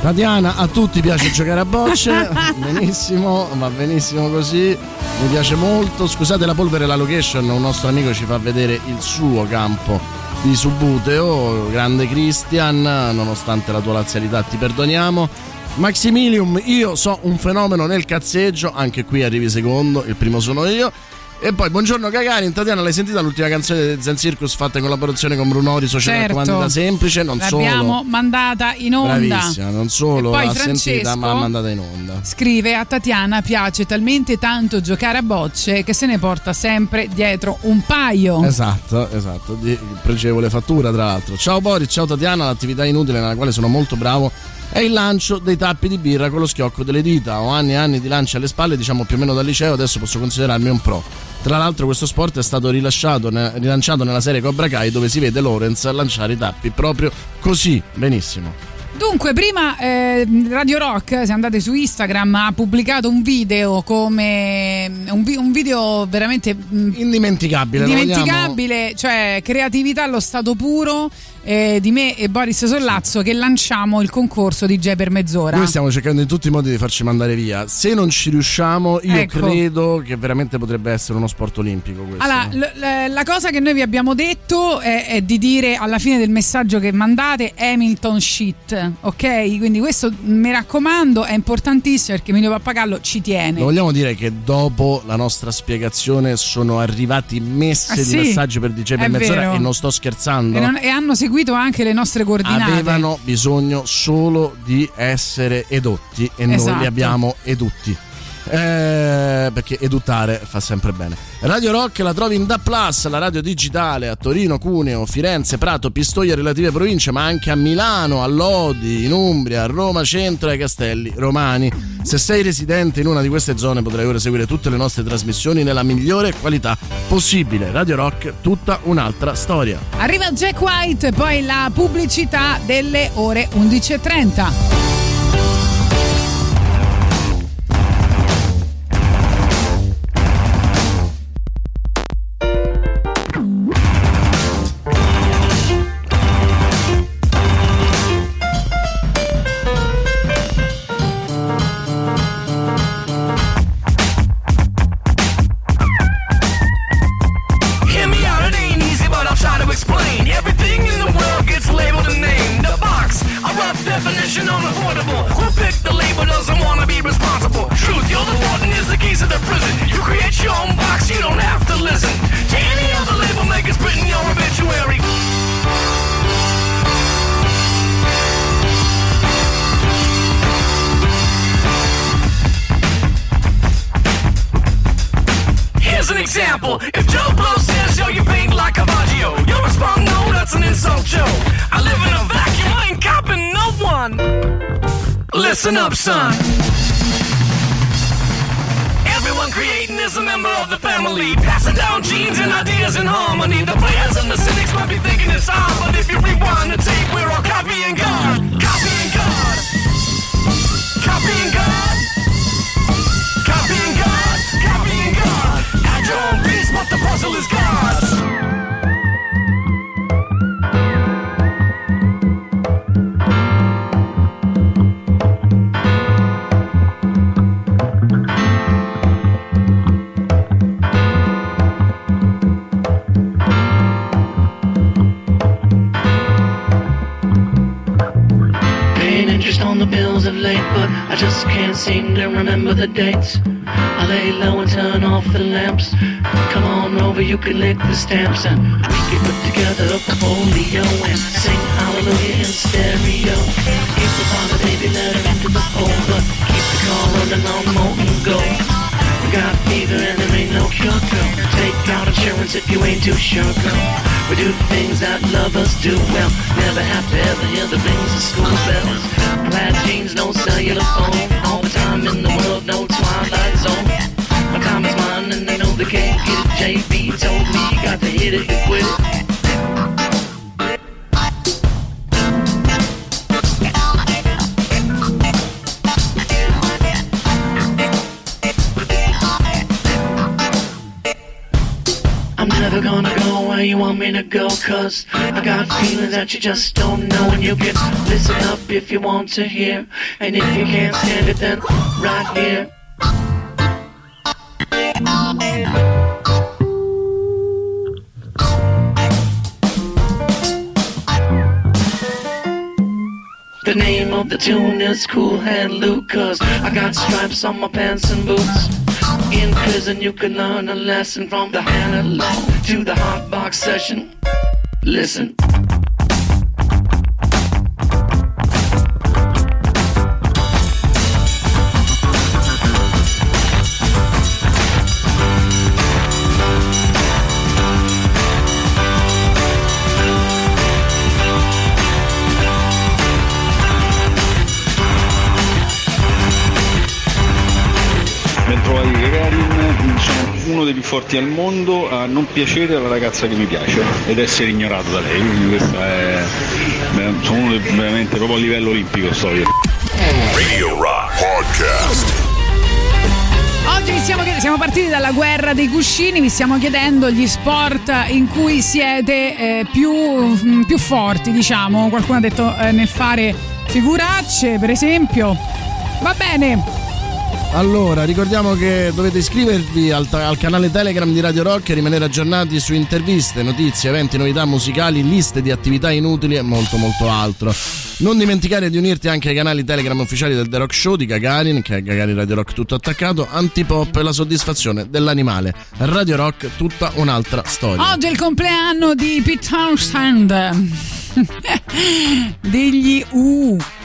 Tatiana, a tutti piace giocare a bocce, benissimo, va benissimo così, mi piace molto. Scusate la polvere e la location, un nostro amico ci fa vedere il suo campo di Subuteo, grande Christian, nonostante la tua lazialità ti perdoniamo. Maximilium, io so un fenomeno nel cazzeggio, anche qui arrivi secondo, il primo sono io. E poi, buongiorno Gagarin, Tatiana, l'hai sentita l'ultima canzone di Zen Circus fatta in collaborazione con Brunori, Società Certo. Raccomandata Semplice? Non L'abbiamo solo. mandata in onda. Bravissima, non solo l'ha sentita ma l'ha mandata in onda. Scrive a Tatiana piace talmente tanto giocare a bocce che se ne porta sempre dietro un paio. Esatto, esatto, di pregevole fattura tra l'altro. Ciao Boris, ciao Tatiana, l'attività inutile nella quale sono molto bravo è il lancio dei tappi di birra con lo schiocco delle dita. Ho anni e anni di lanci alle spalle, diciamo più o meno dal liceo, adesso posso considerarmi un pro. Tra l'altro questo sport è stato rilanciato nella serie Cobra Kai dove si vede Lorenz lanciare i tappi proprio così, benissimo. Dunque, prima eh, Radio Rock, se andate su Instagram, ha pubblicato un video come un, vi- un video veramente mm, Indimenticabile, lo vogliamo- dimenticabile, cioè creatività allo stato puro eh, di me e Boris Sollazzo che lanciamo il concorso di J per mezz'ora. Noi stiamo cercando in tutti i modi di farci mandare via. Se non ci riusciamo, io Ecco. credo che veramente potrebbe essere uno sport olimpico questo. Allora, l- l- la cosa che noi vi abbiamo detto è, è di dire alla fine del messaggio che mandate Hamilton shit, ok? Quindi questo mi raccomando è importantissimo perché Emilio Pappagallo ci tiene. Lo vogliamo dire che dopo la nostra spiegazione sono arrivati messe Ah, di sì? messaggi per DJ per È mezz'ora vero. e non sto scherzando. E, non- e hanno seguito anche le nostre coordinate. Avevano bisogno solo di essere edotti e noi Esatto. li abbiamo edotti. Eh, perché eduttare fa sempre bene. Radio Rock la trovi in Da Plus, la radio digitale a Torino, Cuneo, Firenze, Prato, Pistoia relative province, ma anche a Milano, a Lodi, in Umbria, a Roma Centro e ai Castelli Romani. Se sei residente in una di queste zone potrai ora seguire tutte le nostre trasmissioni nella migliore qualità possibile. Radio Rock, tutta un'altra storia. Arriva Jack White, poi la pubblicità delle ore 11.30. over, lick the stamps, and we can put together a folio and sing hallelujah in stereo. If upon her, baby, let her into the. But keep the car running on molten gold. We got fever and there ain't no cure, girl. Take out insurance if you ain't too sure, girl. We do things that lovers do well. Never have to ever hear the rings of school bells. Plaid jeans, no cellular phone. All the time in the world, I'm never gonna go where you want me to go Cause I got feelings that you just don't know And you can listen up if you want to hear And if you can't stand it then right here The name of the tune is Cool Hand Luke I got stripes on my pants and boots. In prison you can learn a lesson From the analog to the hot box session. Listen uno dei più forti al mondo a non piacere alla ragazza che mi piace ed essere ignorato da lei, quindi questo è beh, sono uno dei- veramente proprio a livello olimpico sto io. Radio Rock Podcast. Oggi chied- siamo partiti dalla guerra dei cuscini, vi stiamo chiedendo gli sport in cui siete eh, più, mm, più forti, diciamo. Qualcuno ha detto eh, nel fare figuracce, per esempio. Va bene, Allora, ricordiamo che dovete iscrivervi al, al canale Telegram di Radio Rock e rimanere aggiornati su interviste, notizie, eventi, novità musicali, liste di attività inutili e molto molto altro. Non dimenticare di unirti anche ai canali Telegram ufficiali del The Rock Show di Gagarin, che è Gagarin Radio Rock tutto attaccato, Antipop e la soddisfazione dell'animale. Radio Rock tutta un'altra storia. oggi è il compleanno di Pete Townshend. Degli U. I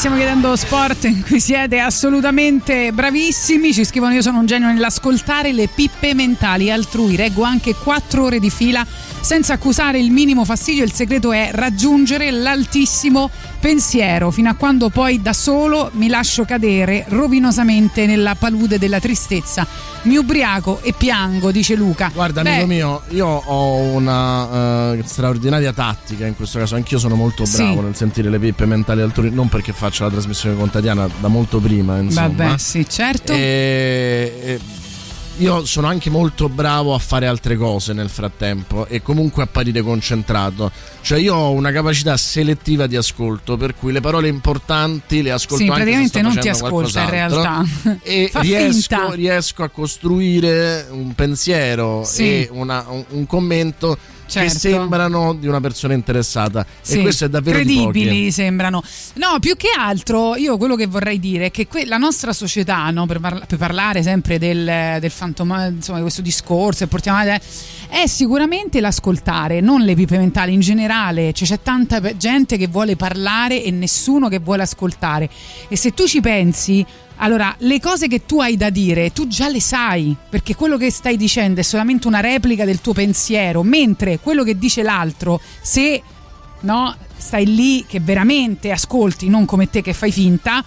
stiamo chiedendo sport in cui siete assolutamente bravissimi. Ci scrivono: Io sono un genio nell'ascoltare le pippe mentali altrui. Reggo anche quattro ore di fila senza accusare il minimo fastidio. Il segreto è raggiungere l'altissimo pensiero, fino a quando poi da solo mi lascio cadere rovinosamente nella palude della tristezza. Mi ubriaco e piango, dice Luca. Guarda, Beh, amico mio, io ho una eh, straordinaria tattica in questo caso. Anch'io sono molto Sì. bravo nel sentire le pippe mentali altrui, non perché faccio la trasmissione con Tatiana da molto prima, insomma. Vabbè, sì, certo. E- e io sono anche molto bravo a fare altre cose nel frattempo e comunque apparire concentrato. Cioè io ho una capacità selettiva di ascolto, per cui le parole importanti le ascolto Sì, anche praticamente non ti ascolta in realtà. E riesco, riesco a costruire un pensiero Sì. e una- un, un commento che Certo. sembrano di una persona interessata. Sì, e questo è davvero di credibili pochi. sembrano. No, più che altro io quello che vorrei dire è che que- la nostra società, no, per, parla- per parlare sempre del, del fantoma, insomma, di questo discorso, e portiamo avanti, è sicuramente l'ascoltare, non le pipe mentali in generale. Cioè, c'è tanta gente che vuole parlare e nessuno che vuole ascoltare. E se tu ci pensi. Allora, le cose che tu hai da dire, tu già le sai, perché quello che stai dicendo è solamente una replica del tuo pensiero, mentre quello che dice l'altro, se no, stai lì che veramente ascolti, non come te che fai finta,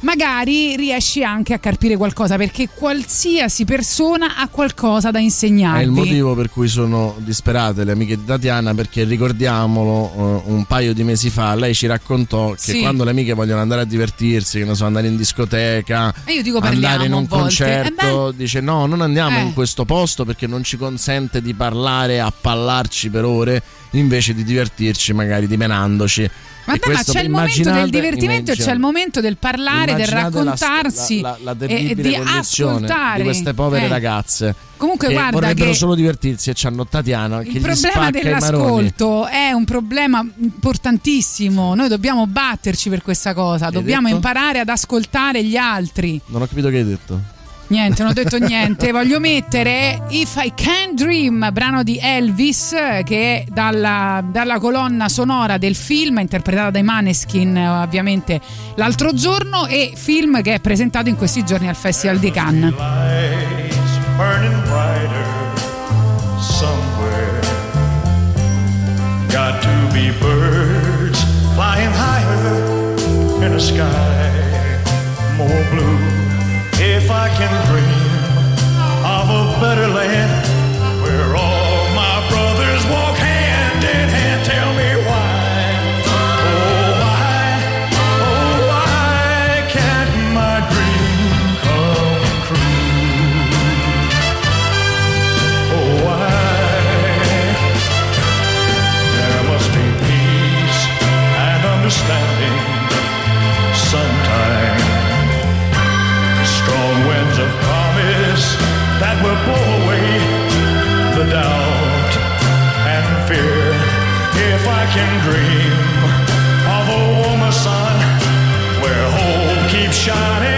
magari riesci anche a carpire qualcosa, perché qualsiasi persona ha qualcosa da insegnarti. È il motivo per cui sono disperate le amiche di Tatiana perché ricordiamolo eh, un paio di mesi fa lei ci raccontò che Sì. quando le amiche vogliono andare a divertirsi, che ne so, andare in discoteca, E io dico andare in un a volte. concerto, dice no, non andiamo Eh. in questo posto perché non ci consente di parlare, appallarci per ore, invece di divertirci magari dimenandoci. Ma, dai, ma c'è il momento del divertimento e c'è il momento del parlare, del raccontarsi la, la, la e- di ascoltare. di queste povere Eh. ragazze Comunque, che guarda vorrebbero che- solo divertirsi e c'hanno Tatiana che Il problema dell'ascolto è un problema importantissimo. Noi dobbiamo batterci per questa cosa. Dobbiamo imparare ad ascoltare gli altri. non ho capito che hai detto Niente, non ho detto niente. Voglio mettere If I Can Dream, brano di Elvis, che è dalla, dalla colonna sonora del film, interpretata dai Maneskin, ovviamente, l'altro giorno, e film che è presentato in questi giorni al Festival di Cannes. somewhere. Got to be birds flying higher in a sky more blue. If I can dream of a better land can dream of a warmer sun where hope keeps shining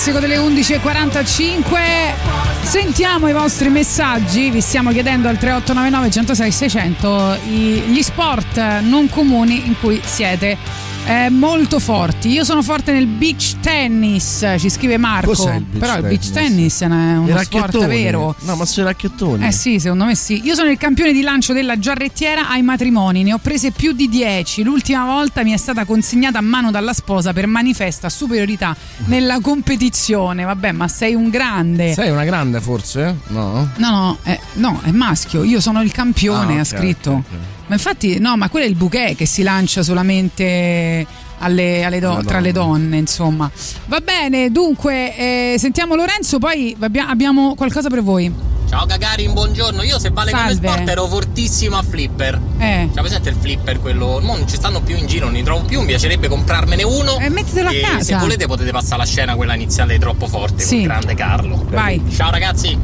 classico delle 11.45. Sentiamo i vostri messaggi, vi stiamo chiedendo al 3899 106 600 i- gli sport non comuni in cui siete eh, molto forti. Io sono forte nel beach tennis, ci scrive Marco. Cos'è il beach Però il beach tennis? tennis è uno sport vero. No, ma sono i racchettoni. Eh sì, secondo me sì. Io sono il campione di lancio della giarrettiera ai matrimoni, ne ho prese più di 10. L'ultima volta mi è stata consegnata a mano dalla sposa per manifesta superiorità nella competizione. Vabbè, ma sei un grande. Sei una grande forse? No? No, no, eh, no, è maschio. Io sono il campione, Ah, ha scritto. ok, ok. Ma infatti, no, ma quello è il bouquet che si lancia solamente alle- alle do- Alle tra le donne, insomma. Va bene, dunque, eh, sentiamo Lorenzo, poi abbia- abbiamo qualcosa per voi. Ciao Gagarin, buongiorno. Io se vale come Salve. sport ero fortissimo a flipper. Eh. C'è presente il flipper quello? Mo non ci stanno più in giro, non ne trovo più. Mi piacerebbe comprarmene uno. E mettitelo a E casa. Se volete potete passare la scena quella iniziale troppo forte Sì. con il grande Carlo. Vai. Ciao ragazzi.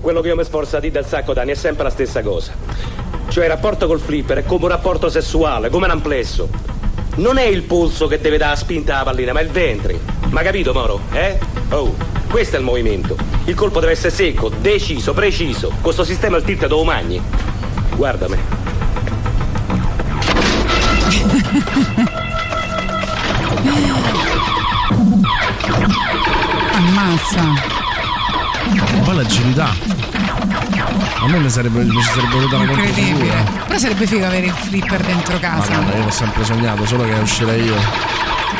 Quello che io mi sforzo a dire da sacco d'anni è sempre la stessa cosa. Cioè il rapporto col flipper è come un rapporto sessuale, come un amplesso. Non è il polso che deve dare la spinta alla pallina, ma il ventre. Ma capito, Moro? Eh? Oh, questo è il movimento. Il colpo deve essere secco, deciso, preciso. Questo sistema il tilt dove magni. Guardami. Ammazza. Ma poi l'agilità. A me mi sarebbe, mi sarebbe voluta una Incredibile. controfigura. Però sarebbe figo avere il flipper dentro casa. Madonna, io l'ho sempre sognato, solo che uscirei io.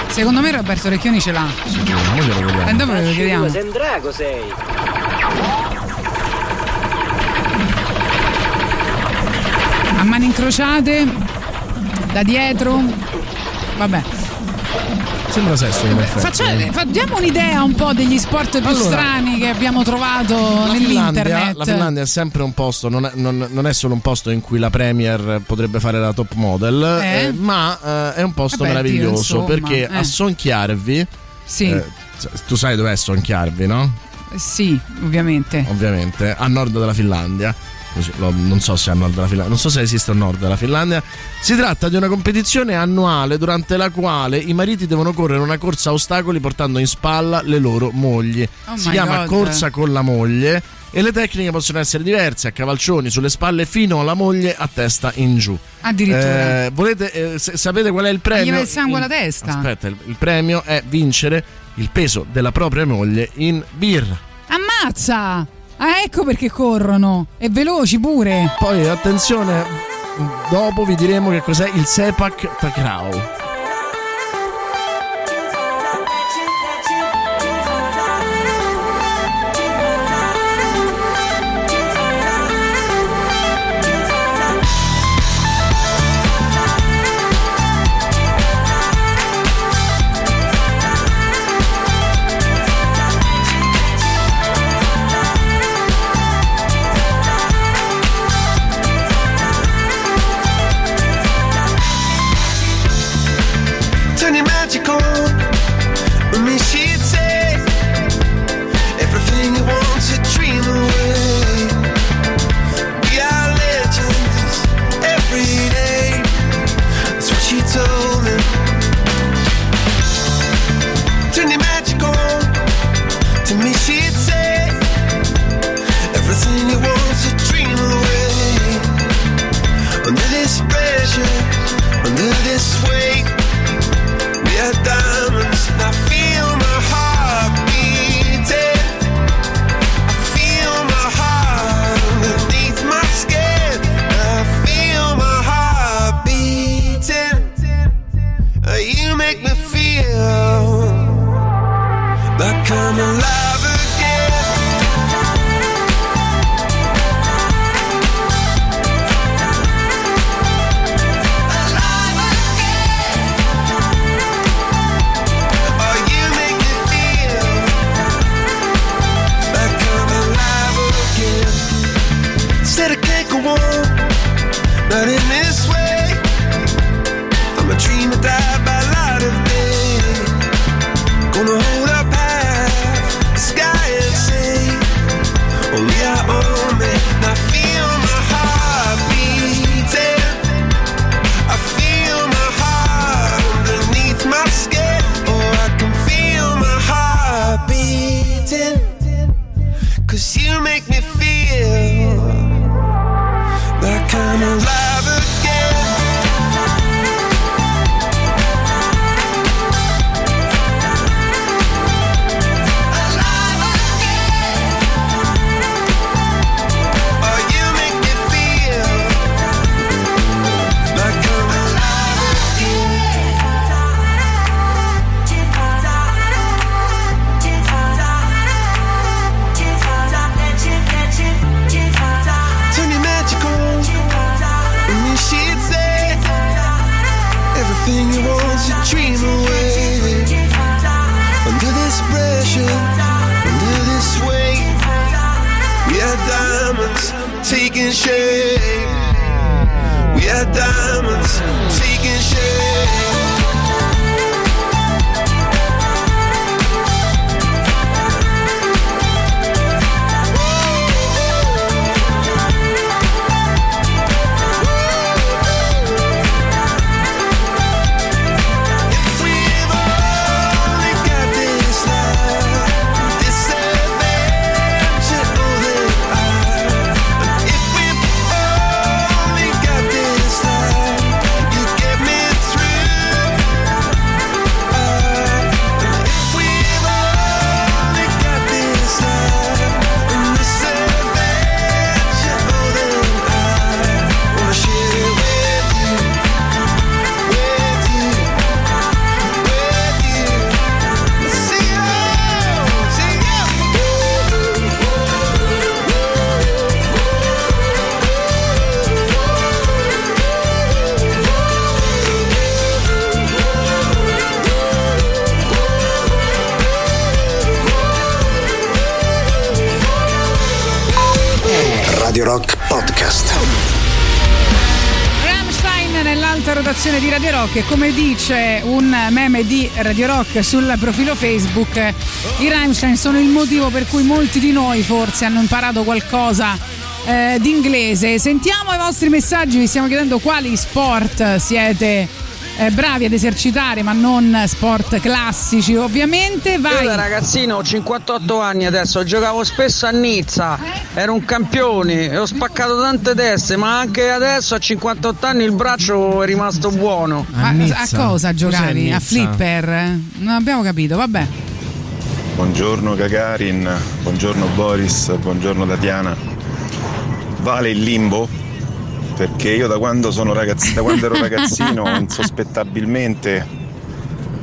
Secondo me Roberto Recchioni ce l'ha. Mo glielo vediamo. E dopo lo chiediamo. sei un drago sei. A mani incrociate, da dietro. Vabbè. Sembra sesso in effetti. Faccia- fa- diamo un'idea un po' degli sport più Allora, strani che abbiamo trovato La Finlandia, nell'internet. la Finlandia è sempre un posto, non è, non- non è solo un posto in cui la Premier potrebbe fare la top model, Eh? eh, ma eh, è un posto Vabbè, meraviglioso Dio, perché eh. a Sonchiarvi, Sì. eh, tu sai dov'è Sonchiarvi, no? Sì, ovviamente. Ovviamente, a nord della Finlandia. Così, non so se a nord della Finlandia, non so se esiste a nord della Finlandia. Si tratta di una competizione annuale durante la quale i mariti devono correre una corsa a ostacoli portando in spalla le loro mogli. Oh si chiama God. corsa con la moglie e le tecniche possono essere diverse, a cavalcioni, sulle spalle fino alla moglie a testa in giù. Addirittura. Eh, volete, eh, se- sapete qual è il Gli premio? va il sangue alla testa. Aspetta, il, il premio è vincere il peso della propria moglie in birra. Ammazza! Ah, ecco perché corrono. E veloci pure. Poi attenzione, dopo vi diremo che cos'è il Sepak Takraw. Rock come dice un meme di Radio Rock sul profilo Facebook, i Rammstein sono il motivo per cui molti di noi forse hanno imparato qualcosa eh, di inglese. Sentiamo i vostri messaggi, vi stiamo chiedendo quali sport siete eh, bravi ad esercitare, ma non sport classici ovviamente. Io Vai. da ragazzino ho 58 anni adesso, giocavo spesso a Nizza, ero un campione e ho spaccato tante teste, ma anche adesso a 58 anni il braccio è rimasto buono. A, a cosa giocavi? A flipper? Non abbiamo capito, vabbè. Buongiorno Gagarin, buongiorno Boris, buongiorno Tatiana. Vale il limbo? Perché io da quando, sono ragazz- da quando ero ragazzino insospettabilmente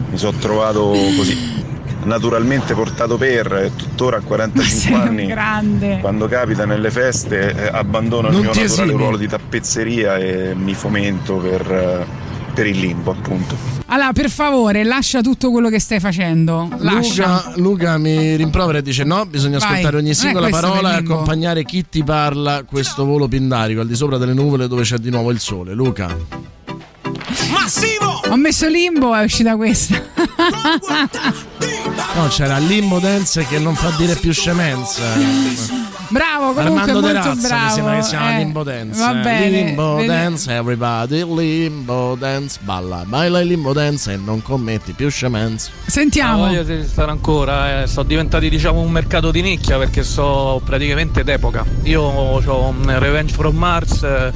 mi sono trovato così naturalmente portato per e tuttora a 45 Sei un anni grande. quando capita nelle feste eh, abbandono il Non mio ti naturale esimi. ruolo di tappezzeria e mi fomento per, eh, per il limbo appunto. Allora, per favore, lascia tutto quello che stai facendo. Lascia. Luca, Luca mi rimprovera e dice: No, bisogna Vai. ascoltare ogni singola parola e accompagnare chi ti parla questo volo pindarico al di sopra delle nuvole dove c'è di nuovo il sole. Luca. Massivo! Ho messo limbo, è uscita questa. No, c'era Limbo Dance che non fa dire più scemenza. Bravo, comunque Armando De molto Razza bravo. mi sembra che si chiama eh. Limbo Dance. Va bene. Limbo vedi- Dance, everybody. Limbo Dance, balla, baila il Limbo Dance e non commetti più scemenze. Sentiamo. Non voglio stare ancora, eh. sono diventati diciamo un mercato di nicchia perché so praticamente d'epoca. Io ho un Revenge from Mars. eh,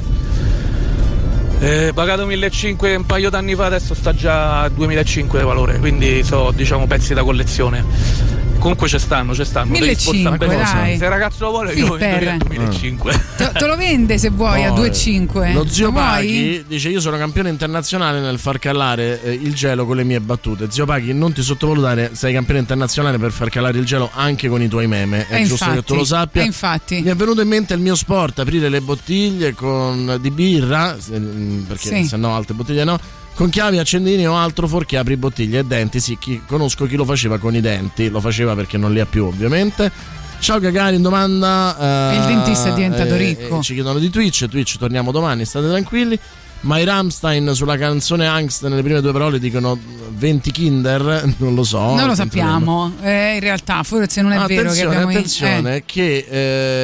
eh, pagato 1500 un paio d'anni fa, adesso sta già a 2005 di valore, quindi so diciamo pezzi da collezione. Comunque ci stanno, ci stanno. devi 1500, spostare bene. dai. Se il ragazzo lo vuole, io lo Flipper. venderei a 2005. Te, te lo vende se vuoi a Poi, 2,5. Lo zio Lo? Paghi dice: Io sono campione internazionale nel far calare eh, il gelo con le mie battute. Zio Paghi, non ti sottovalutare, sei campione internazionale per far calare il gelo anche con i tuoi meme. È Eh, giusto infatti, che tu lo sappia. eh, infatti. Mi è venuto in mente il mio sport: aprire le bottiglie con, di birra, mm, perché Sì. se no altre bottiglie no. Con chiavi, accendini o altro fuorché apri bottiglie e denti. Sì, chi- conosco chi lo faceva con i denti, lo faceva perché non li ha più, ovviamente. Ciao Gagarin, domanda. eh, Il dentista è diventato eh, ricco. eh, ci chiedono di Twitch, Twitch torniamo domani, state tranquilli. Ma i Rammstein sulla canzone Angst nelle prime due parole dicono 20 Kinder, non lo so. non lo sappiamo. Eh, in realtà, forse non è vero che Attenzione, abbiamo attenzione, eh. che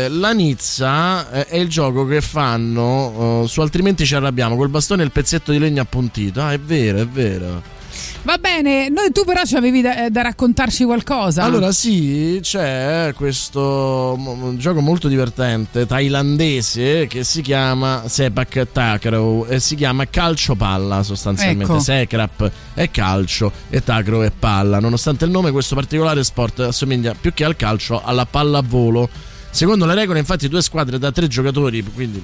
eh, la Nizza eh, è il gioco che fanno eh, su altrimenti ci arrabbiamo col bastone e il pezzetto di legno appuntito. Ah, è vero, è vero. Va bene, noi, tu però ci avevi da, da raccontarci qualcosa. Allora sì, c'è questo gioco molto divertente thailandese che si chiama Sepak Takraw e si chiama calcio palla sostanzialmente. Ecco. Sekrap è calcio e Takraw è palla. Nonostante il nome questo particolare sport assomiglia più che al calcio alla pallavolo. Secondo le regole, infatti, due squadre da tre giocatori, quindi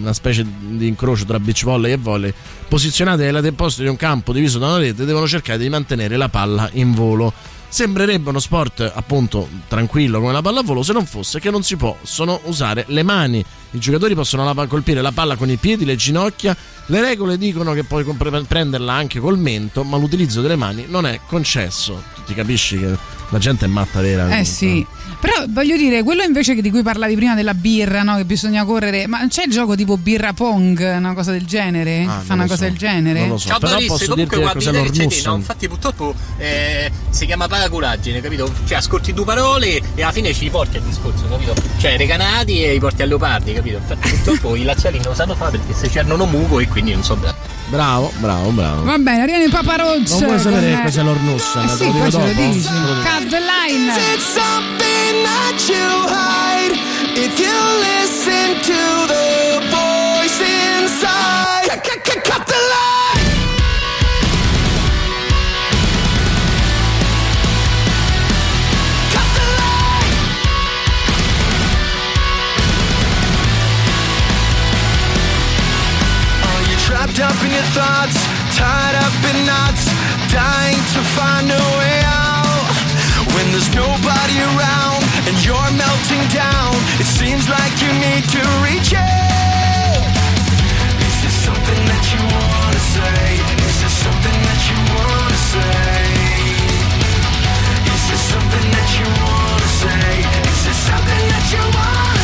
una specie di incrocio tra beach volley e volley, posizionate lati opposti di un campo diviso da una rete, devono cercare di mantenere la palla in volo. Sembrerebbe uno sport appunto tranquillo come la pallavolo se non fosse che non si possono usare le mani. I giocatori possono la- colpire la palla con i piedi, le ginocchia. Le regole dicono che puoi compre- prenderla anche col mento, ma l'utilizzo delle mani non è concesso. Tu ti capisci che La gente è matta vera. Eh comunque. sì, però voglio dire, quello invece che di cui parlavi prima della birra, no? che bisogna correre, ma c'è il gioco tipo birra pong, una cosa del genere? Ah, Fa non una cosa so. del genere? Non lo so. Ciao Però Boris, posso comunque dirti che guardi cos'è le ricette, l'Ornussen. no, infatti purtroppo eh, si chiama paraculaggine, capito? Cioè ascolti due parole e alla fine ci porti al discorso, capito? Cioè recanati e i porti a leopardi, capito? Infatti purtroppo i laziali non lo sanno fare perché se c'erano muco e quindi non so bene. Bravo, bravo, bravo. Va bene, arrivano i Papa Roach. Non vuoi sapere con- che cos'è l'Ornussen? Eh sì, poi ce lo dici. Cut the line. It's something that you hide if you listen to the voice inside. Up in your thoughts, tied up in knots, dying to find a way out? When there's nobody around and you're melting down, it seems like you need to reach out. Is there something that you wanna say? Is there something that you wanna say? Is there something that you wanna say? Is there something that you wanna say?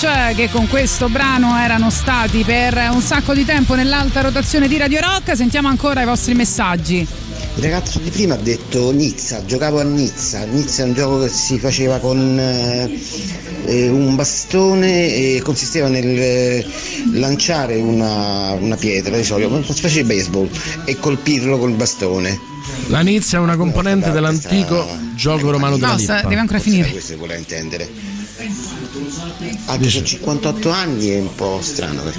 Roach che con questo brano erano stati per un sacco di tempo nell'alta rotazione di Radio Rock. Sentiamo ancora i vostri messaggi. Il ragazzo di prima ha detto Nizza, giocavo a Nizza. Nizza è un gioco che si faceva con eh, eh, un bastone e consisteva nel eh, lanciare una, una pietra, di solito, una specie di baseball, e colpirlo col bastone. La Nizza è una componente dell'antico gioco romano della No, sta- Lippa. deve ancora finire. Questo vuole intendere. Anche se 58 anni è un po' strano, eh.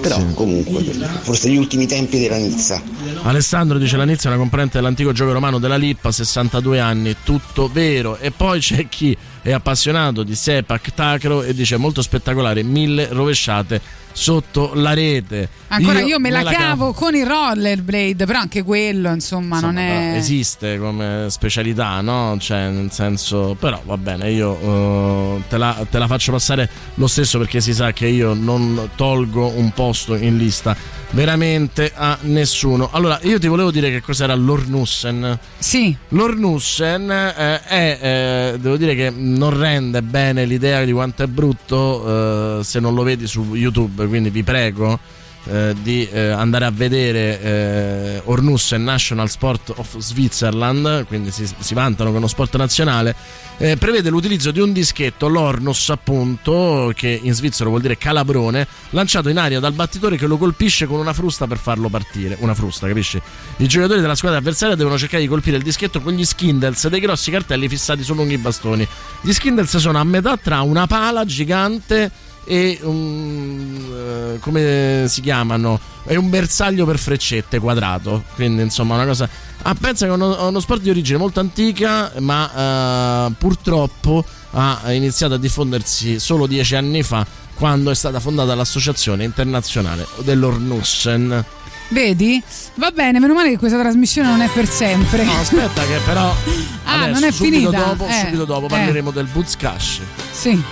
però comunque, forse gli ultimi tempi della Nizza. Alessandro dice la Nizza è una componente dell'antico gioco romano della Lippa, 62 anni, tutto vero. E poi c'è chi è appassionato di Sepak Tacro e dice molto spettacolare, mille rovesciate sotto la rete. Ancora io, me la cavo con il rollerblade, però anche quello, insomma, non Però è. esiste come specialità, no? Cioè, nel senso, però va bene, io eh, te, la, te la faccio passare lo stesso perché si sa che io non tolgo un posto in lista veramente a nessuno. Allora, io ti volevo dire che cos'era l'Ornussen. Sì. L'Ornussen eh, è, eh, devo dire che non rende bene l'idea di quanto è brutto eh, se non lo vedi su YouTube, quindi vi prego eh, di eh, andare a vedere eh, Ornussen National Sport of Switzerland, quindi si, si vantano con uno sport nazionale, eh, prevede l'utilizzo di un dischetto, l'Ornus appunto, che in svizzero vuol dire calabrone, lanciato in aria dal battitore che lo colpisce con una frusta per farlo partire. Una frusta, capisci? I giocatori della squadra avversaria devono cercare di colpire il dischetto con gli skindles dei grossi cartelli fissati su lunghi bastoni. Gli skindles sono a metà tra una pala gigante e un, eh, come si chiamano? È un bersaglio per freccette quadrato, quindi insomma una cosa... Ah, pensa che è uno, uno sport di origine molto antica, ma eh, purtroppo ha iniziato a diffondersi solo dieci anni fa, quando è stata fondata l'Associazione Internazionale dell'Ornussen. Vedi? Va bene, meno male che questa trasmissione non è per sempre. No, aspetta che però... Ah, adesso, non è subito finita? Dopo, Eh, subito dopo eh. parleremo del Buzcash. Sì.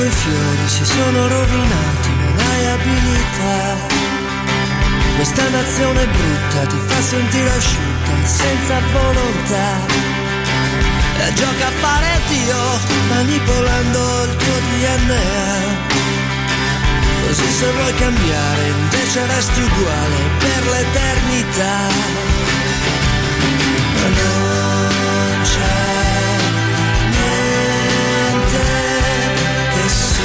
Tuoi fiori si sono rovinati, non hai abilità. Questa nazione brutta ti fa sentire asciutta, senza volontà. E gioca a fare Dio, manipolando il tuo DNA. Così se vuoi cambiare, invece resti uguale per l'eternità. Ma non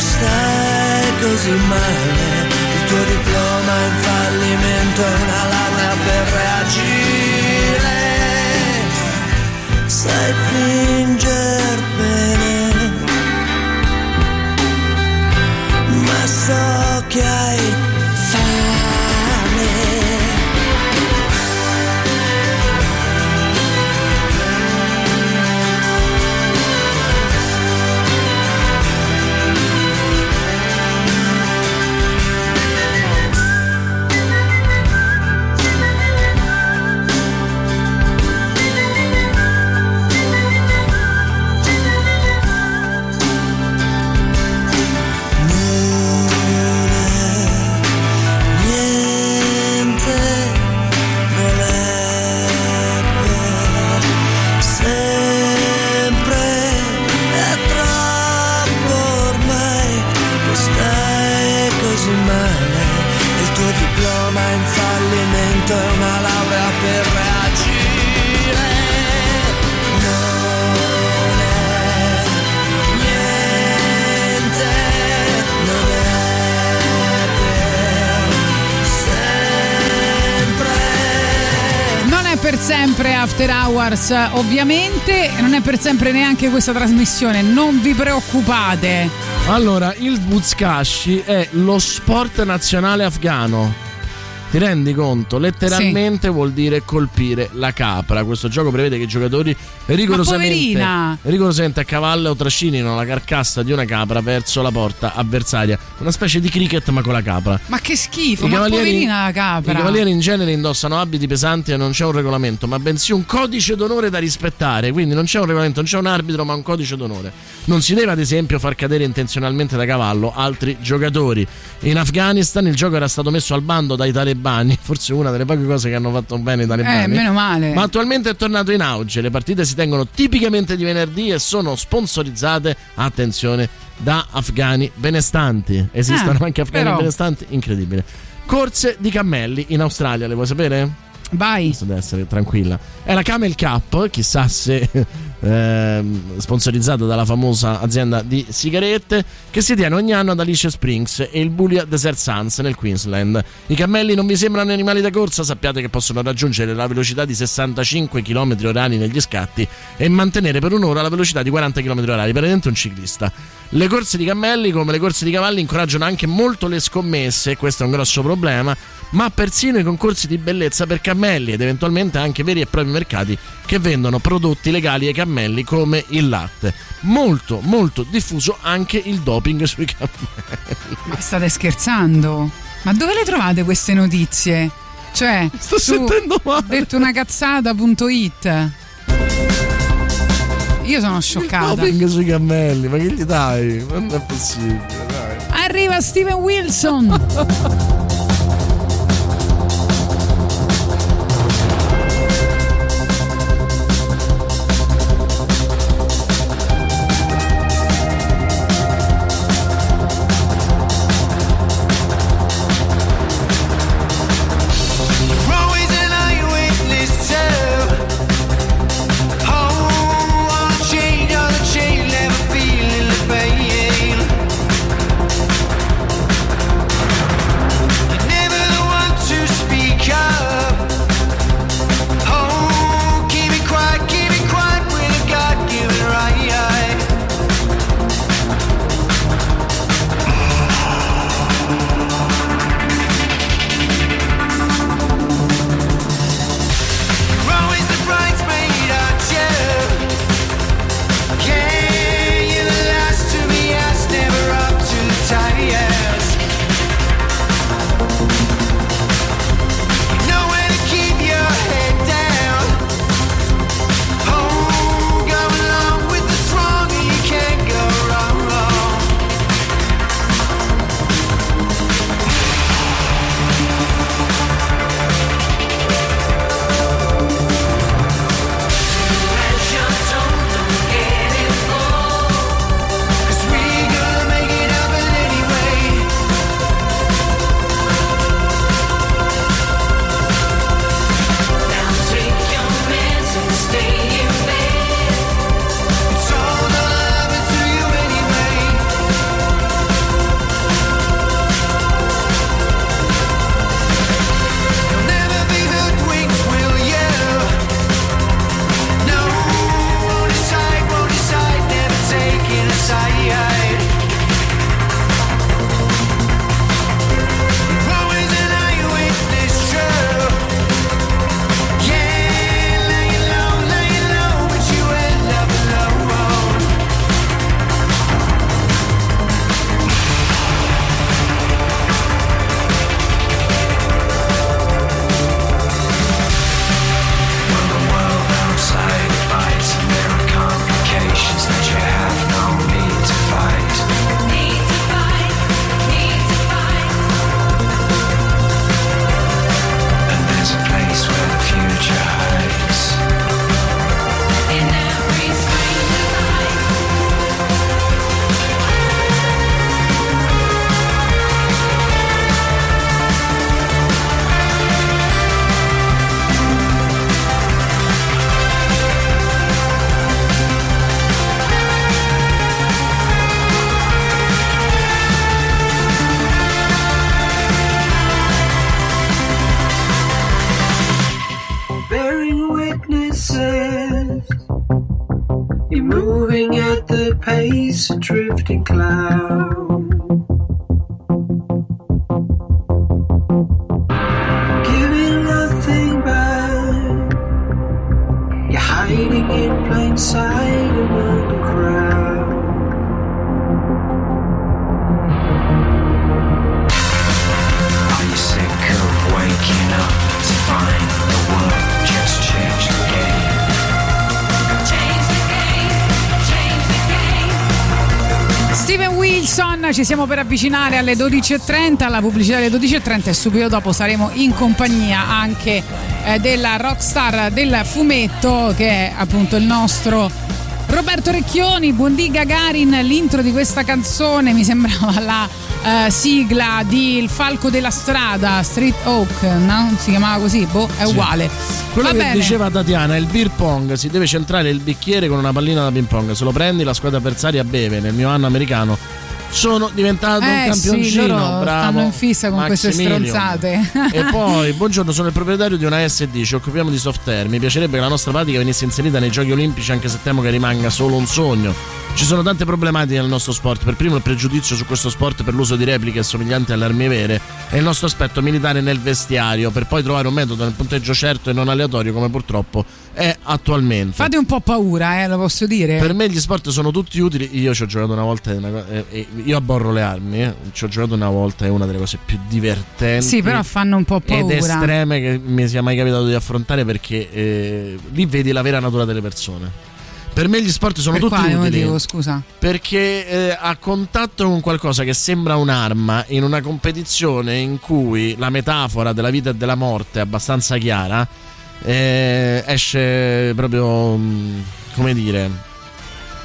stai così male, il tuo diploma è in fallimento una laurea per reagire. Sai finger bene, ma so che hai After Hours, ovviamente, non è per sempre neanche questa trasmissione, non vi preoccupate. Allora, il Buzkashi è lo sport nazionale afghano. Ti rendi conto? Letteralmente vuol dire colpire la capra. Questo gioco prevede che i giocatori rigorosamente, rigorosamente a cavallo trascinino la carcassa di una capra verso la porta avversaria. Una specie di cricket ma con la capra. Ma che schifo, I ma poverina la capra. I cavalieri in genere indossano abiti pesanti e non c'è un regolamento, ma bensì un codice d'onore da rispettare. Quindi non c'è un regolamento, non c'è un arbitro, ma un codice d'onore. Non si deve, ad esempio, far cadere intenzionalmente da cavallo altri giocatori. In Afghanistan il gioco era stato messo al bando dai talebani, forse una delle poche cose che hanno fatto bene i talebani. Eh, meno male. Ma attualmente è tornato in auge. Le partite si tengono tipicamente di venerdì e sono sponsorizzate, attenzione, da afghani benestanti. Esistono Ah, anche afghani però. benestanti, incredibile. Corse di cammelli in Australia, le vuoi sapere? Vai. Deve essere tranquilla. È la Camel Cup, chissà se ehm, sponsorizzata dalla famosa azienda di sigarette, che si tiene ogni anno ad Alice Springs e il Bulia Desert Suns nel Queensland. I cammelli non vi sembrano animali da corsa, sappiate che possono raggiungere la velocità di 65 km orari negli scatti e mantenere per un'ora la velocità di 40 km orari, praticamente un ciclista. Le corse di cammelli, come le corse di cavalli, incoraggiano anche molto le scommesse, questo è un grosso problema, ma persino i concorsi di bellezza per cammelli ed eventualmente anche veri e propri mercati che vendono prodotti legali ai cammelli come il latte. Molto, molto diffuso anche il doping sui cammelli. Ma state scherzando? Ma dove le trovate queste notizie? Cioè, Sto su sentendo male. detto una cazzata.it. Io sono scioccata. Doping sui cammelli, ma che gli dai? Non è possibile, dai. Arriva Steven Wilson. alle 12.30, alla pubblicità alle 12.30 e subito dopo saremo in compagnia anche eh, della rockstar del fumetto che è appunto il nostro Roberto Recchioni, Buondì Gagarin, l'intro di questa canzone mi sembrava la eh, sigla di Il Falco della Strada, Street Oak, no? Si chiamava così? Boh, è uguale. Quello Va che bene. diceva Tatiana, il beer pong, si deve centrare il bicchiere con una pallina da ping pong, se lo prendi la squadra avversaria beve, nel mio anno americano sono diventato un Eh campioncino, sì, bravo. stanno in fissa con queste stronzate. E poi, buongiorno, sono il proprietario di una SD, ci occupiamo di software. Mi piacerebbe che la nostra pratica venisse inserita nei giochi olimpici, anche se temo che rimanga solo un sogno. Ci sono tante problematiche nel nostro sport. Per primo il pregiudizio su questo sport per l'uso di repliche somiglianti alle armi vere e il nostro aspetto militare nel vestiario, per poi trovare un metodo nel punteggio certo e non aleatorio come purtroppo è attualmente. Fate un po' paura, eh, lo posso dire. Per me gli sport sono tutti utili. Io ci ho giocato una volta. una eh, eh, io abborro le armi. eh. Ci ho giocato una volta. È una delle cose più divertenti. Sì, però fanno un po' paura. Ed estreme che mi sia mai capitato di affrontare perché eh, lì vedi la vera natura delle persone. Per me gli sport sono per tutti quale utili. motivo, scusa? Perché eh, a contatto con qualcosa che sembra un'arma in una competizione in cui la metafora della vita e della morte è abbastanza chiara, eh, esce proprio, mm, come dire,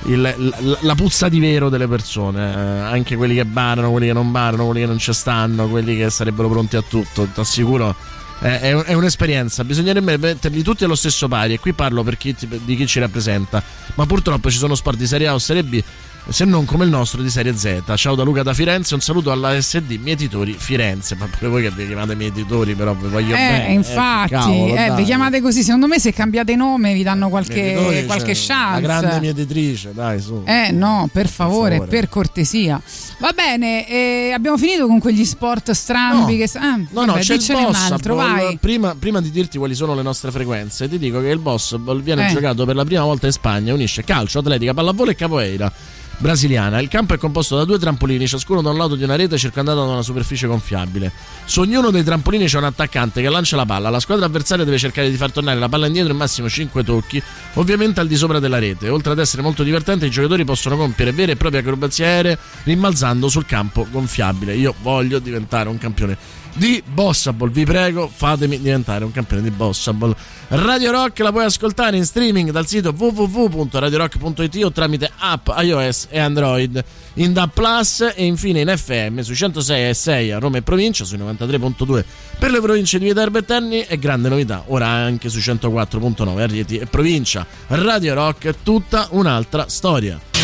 il- la, la puzza di vero delle persone, eh, anche quelli che barano, quelli che non barano, quelli che non ci stanno, quelli che sarebbero pronti a tutto, ti assicuro. Eh, È, è un'esperienza, bisognerebbe metterli tutti allo stesso pari. E qui parlo per chi, di chi ci rappresenta. Ma purtroppo ci sono sport di Serie A o Serie B, se non come il nostro di Serie Z. Ciao da Luca da Firenze, un saluto alla SD Mietitori Firenze. Ma pure voi che vi chiamate Mietitori, però vi voglio Eh, bene. infatti, che cavolo, eh, vi chiamate così. Secondo me, se cambiate nome, vi danno qualche, Mietitori, qualche cioè, chance. La grande mietitrice, dai, su. Eh no, per favore, favore. per cortesia. Va bene, eh, abbiamo finito con quegli sport strambi No. che... Ah, No, vabbè, no, c'è il boss altro, ball. Prima, prima di dirti quali sono le nostre frequenze, ti dico che il boss viene Eh. giocato per la prima volta in Spagna, unisce calcio, atletica, pallavolo e capoeira brasiliana. Il campo è composto da due trampolini, ciascuno da un lato di una rete circondata da una superficie gonfiabile. Su ognuno dei trampolini c'è un attaccante che lancia la palla. La squadra avversaria deve cercare di far tornare la palla indietro in massimo 5 tocchi, ovviamente al di sopra della rete. Oltre ad essere molto divertente, i giocatori possono compiere vere e proprie acrobazie aeree rimbalzando sul campo gonfiabile. Io voglio diventare un campione di Bossable. Vi prego, fatemi diventare un campione di Bossable. Radio Rock la puoi ascoltare in streaming dal sito www.radiorock.it o tramite app iOS e Android. In DAB Plus e infine in FM sui 106 e 6 a Roma e provincia, sui 93.2 per le province di Viterbo e Terni e grande novità, ora anche sui 104.9 a Rieti e provincia. Radio Rock è tutta un'altra storia.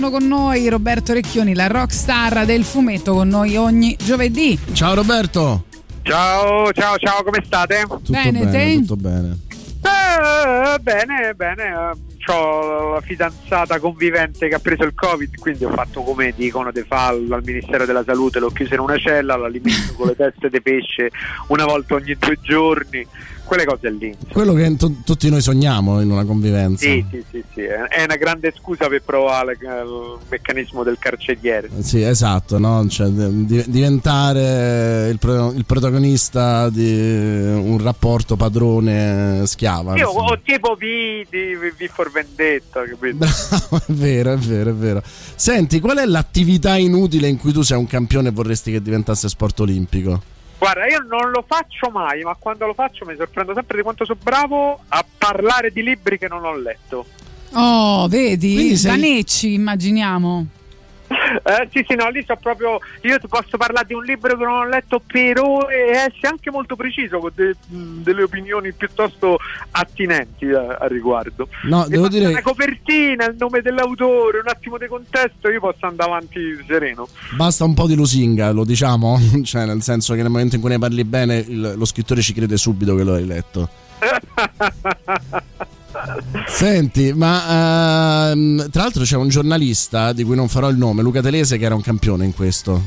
Telefono con noi Roberto Recchioni, la rockstar del fumetto con noi ogni giovedì. Ciao Roberto. Ciao, ciao, ciao, come state? Tutto bene, tutto bene. Eh, bene, bene. Ho la fidanzata convivente che ha preso il Covid, quindi ho fatto come dicono De Fallo al Ministero della Salute, l'ho chiusa in una cella, l'alimento con le teste di pesce una volta ogni due giorni, quelle cose lì. Quello che tu- tutti noi sogniamo in una convivenza. Sì, sì, sì, sì, è una grande scusa per provare il meccanismo del carceriere. Sì, esatto, no? Cioè, di- diventare il, pro- il protagonista di un rapporto padrone-schiava. Io insomma. ho tipo V di V for Vendetta, capito? Bravo, è vero, è vero, è vero. Senti, qual è l'attività inutile in cui tu sei un campione e vorresti che diventasse sport olimpico? Guarda, io non lo faccio mai, ma quando lo faccio mi sorprendo sempre di quanto sono bravo a parlare di libri che non ho letto. Oh, vedi? Sei- Danecci, immaginiamo. Eh, sì, sì, no, lì so proprio. Io ti posso parlare di un libro che non ho letto per ore e essere anche molto preciso con de- mh, delle opinioni piuttosto attinenti a, al riguardo. No, E devo dire- La copertina, il nome dell'autore, un attimo di contesto, io posso andare avanti sereno. Basta un po' di lusinga, lo diciamo? cioè, nel senso che nel momento in cui ne parli bene, il- lo scrittore ci crede subito che lo hai letto. Senti, ma ehm, tra l'altro c'è un giornalista di cui non farò il nome, Luca Telese, che era un campione in questo.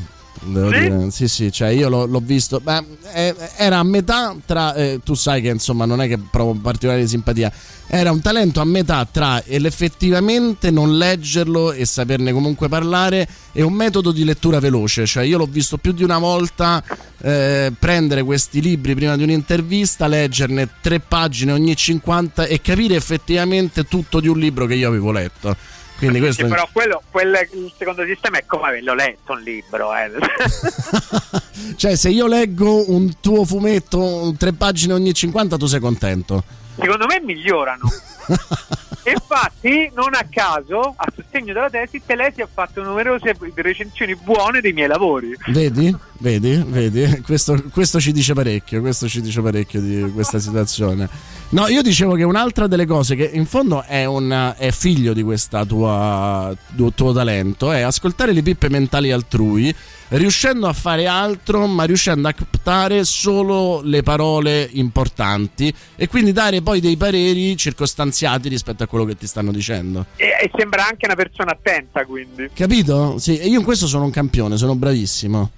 Devo Sì? dire. sì, sì, cioè io l'ho, l'ho visto. Beh, eh, era a metà tra. eh, tu sai che insomma non è che provo particolare simpatia. Era un talento a metà tra l'effettivamente non leggerlo e saperne comunque parlare e un metodo di lettura veloce. Cioè, io l'ho visto più di una volta eh, prendere questi libri prima di un'intervista, leggerne tre pagine ogni 50 e capire effettivamente tutto di un libro che io avevo letto. Quindi questo Sì, però quello, quel- il secondo sistema è come averlo letto un libro. Eh. Cioè, se io leggo un tuo fumetto, tre pagine ogni 50, tu sei contento. Secondo me migliorano. Infatti, non a caso, a sostegno della tesi, Telesi ha fatto numerose recensioni buone dei miei lavori. Vedi? Vedi? Vedi? Questo, questo ci dice parecchio, questo ci dice parecchio di questa situazione. No, io dicevo che un'altra delle cose che in fondo è, un, è figlio di questo tuo, tuo talento è ascoltare le pippe mentali altrui, riuscendo a fare altro, ma riuscendo a captare solo le parole importanti e quindi dare poi dei pareri circostanziati rispetto a quello che ti stanno dicendo. E, e sembra anche una persona attenta, quindi. Capito? Sì, e io in questo sono un campione, sono bravissimo.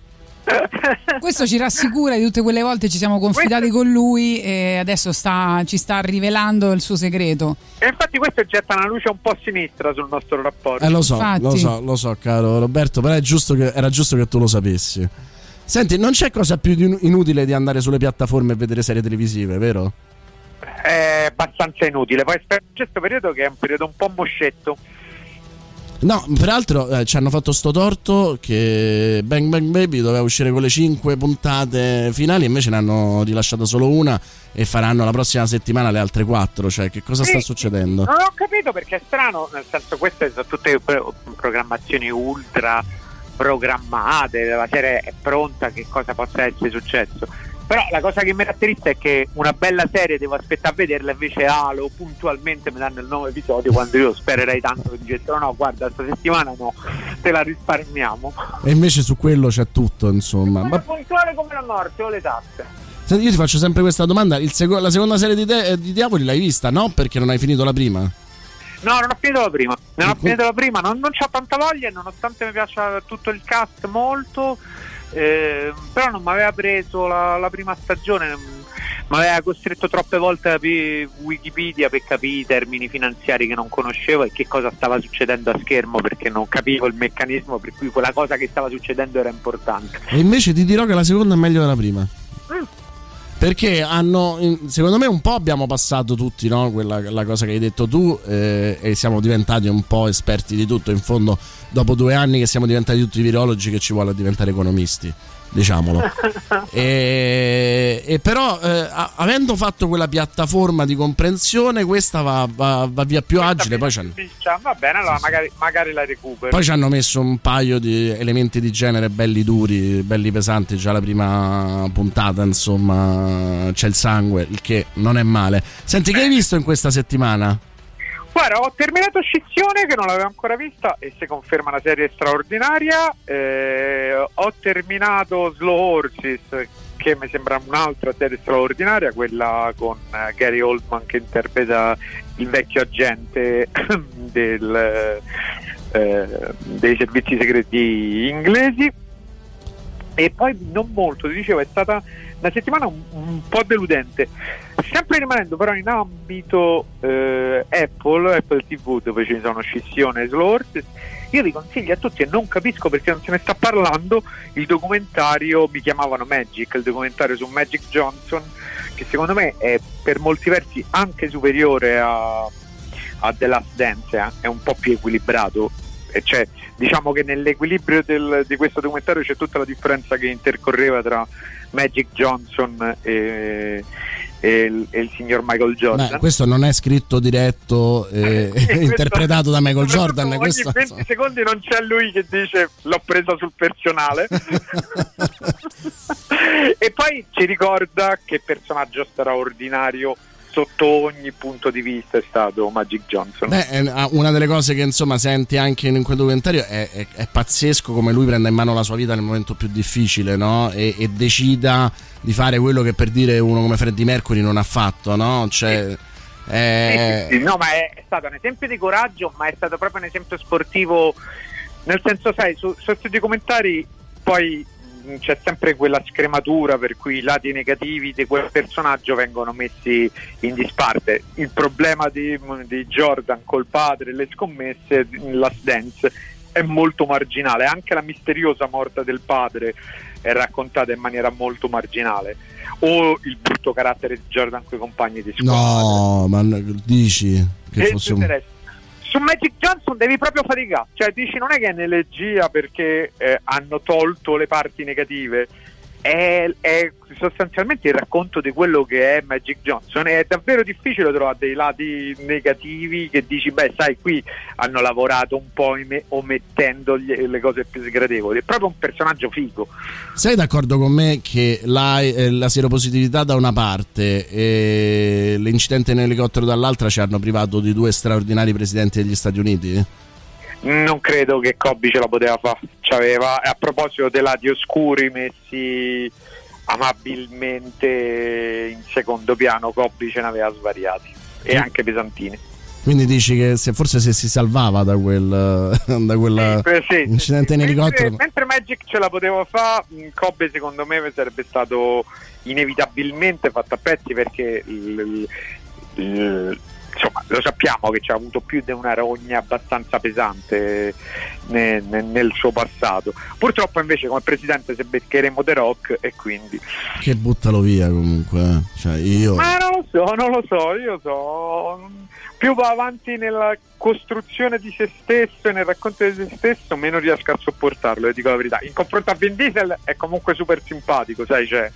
Questo ci rassicura di tutte quelle volte ci siamo confidati con lui e adesso sta- ci sta rivelando il suo segreto. E infatti questo getta una luce un po' sinistra sul nostro rapporto. Eh, lo so, lo so, lo so, caro Roberto, però è giusto che- era giusto che tu lo sapessi. Senti, non c'è cosa più inutile di andare sulle piattaforme e vedere serie televisive, vero? È abbastanza inutile. Poi in questo periodo che è un periodo un po' moscetto. No, peraltro eh, ci hanno fatto sto torto che Bang Bang Baby doveva uscire con le 5 puntate finali, invece ne hanno rilasciata solo una e faranno la prossima settimana le altre 4. Cioè, che cosa sta Sì, succedendo? Non ho capito perché è strano, nel senso queste sono tutte pro- programmazioni ultra programmate, la serie è pronta, che cosa possa essere successo. Però la cosa che mi caratterizza è che una bella serie devo aspettare a vederla, invece Halo puntualmente mi danno il nuovo episodio quando io spererei tanto che dicessero no, guarda, questa settimana no, te la risparmiamo. E invece su quello c'è tutto, insomma. Ma puntuale come la morte o le tasse. senti, io ti faccio sempre questa domanda: il seco- la seconda serie di, De- eh, di Diavoli l'hai vista, no? Perché non hai finito la prima? No, non ho finito la prima. Non ho finito la prima, non, non c'ho tanta voglia, nonostante mi piaccia tutto il cast molto. Eh, però non mi aveva preso la, la prima stagione. Mi aveva costretto troppe volte a Wikipedia per capire i termini finanziari che non conoscevo e che cosa stava succedendo a schermo perché non capivo il meccanismo per cui quella cosa che stava succedendo era importante. E invece ti dirò che la seconda è meglio della prima. Perché hanno, secondo me, un po' abbiamo passato tutti, no? Quella, la cosa che hai detto tu, eh, e siamo diventati un po' esperti di tutto. In fondo, dopo due anni che siamo diventati tutti virologi, che ci vuole diventare economisti, diciamolo. e, e però, eh, avendo fatto quella piattaforma di comprensione, questa va, va- va via più agile. Poi c'hanno, va bene, allora magari, magari la recupero. poi ci hanno messo un paio di elementi di genere belli duri, belli pesanti. Già la prima puntata, insomma, c'è il sangue, il che non è male. Senti, che hai visto in questa settimana? Guarda, ho terminato Scissione che non l'avevo ancora vista e si conferma una serie straordinaria. Eh, ho terminato Slow Horses che mi sembra un'altra serie straordinaria, quella con eh, Gary Oldman che interpreta il vecchio agente del, eh, dei servizi segreti inglesi. E poi non molto, ti dicevo, è stata una settimana un, un po' deludente. Sempre rimanendo però in ambito eh, Apple, Apple TV dove ci sono scissione e slow horses, io vi consiglio a tutti e non capisco perché non se ne sta parlando il documentario Mi chiamavano Magic, il documentario su Magic Johnson, che secondo me è per molti versi anche superiore a, a The Last Dance, eh, è un po' più equilibrato. E cioè, diciamo che nell'equilibrio del- di questo documentario c'è tutta la differenza che intercorreva tra Magic Johnson e, e il, e il signor Michael Jordan. Beh, questo non è scritto diretto e interpretato da Michael Jordan. Ogni Questo, 20 secondi non c'è lui che dice l'ho presa sul personale. e poi ci ricorda che personaggio straordinario sotto ogni punto di vista è stato Magic Johnson. Beh, è una delle cose che insomma senti anche in quel documentario è, è- è pazzesco come lui prenda in mano la sua vita nel momento più difficile, no? E, e decida di fare quello che per dire uno come Freddie Mercury non ha fatto, no? Cioè, è- Sì, sì, sì, no, ma è, stato un esempio di coraggio, ma è stato proprio un esempio sportivo. Nel senso, sai, su, su questi documentari poi c'è sempre quella scrematura per cui i lati negativi di quel personaggio vengono messi in disparte. Il problema di, di Jordan col padre le scommesse Last Dance è molto marginale, anche la misteriosa morte del padre è raccontata in maniera molto marginale. O il brutto carattere di Jordan con i compagni di squadra. No, ma dici che E fosse un... Su Magic Johnson devi proprio faticare, cioè dici non è che è un'elegia perché eh, hanno tolto le parti negative, è, è sostanzialmente il racconto di quello che è Magic Johnson. È davvero difficile trovare dei lati negativi che dici, beh, sai, qui hanno lavorato un po' ime- omettendo gli- le cose più sgradevoli. È proprio un personaggio figo. Sei d'accordo con me che la, eh, la seropositività da una parte e l'incidente in elicottero dall'altra ci hanno privato di due straordinari presidenti degli Stati Uniti? Non credo che Kobe ce la poteva fare. C'aveva, a proposito dei lati oscuri messi amabilmente in secondo piano, Kobe ce n'aveva svariati e anche pesantini. Quindi dici che se, forse se si salvava da quel, da quel Eh, sì, sì, incidente in Mentre, elicottero... mentre Magic ce la poteva fare, Kobe secondo me sarebbe stato inevitabilmente fatto a pezzi perché il- il- il- insomma lo sappiamo che ci ha avuto più di una rogna abbastanza pesante ne- ne- nel suo passato. Purtroppo invece come presidente se beccheremo The Rock e quindi... Che buttalo via comunque. eh. Cioè io... Ma non lo so, non lo so, io so. Più va avanti nella costruzione di se stesso e nel racconto di se stesso, meno riesco a sopportarlo, e dico la verità. In confronto a Vin Diesel è comunque super simpatico, sai, c'è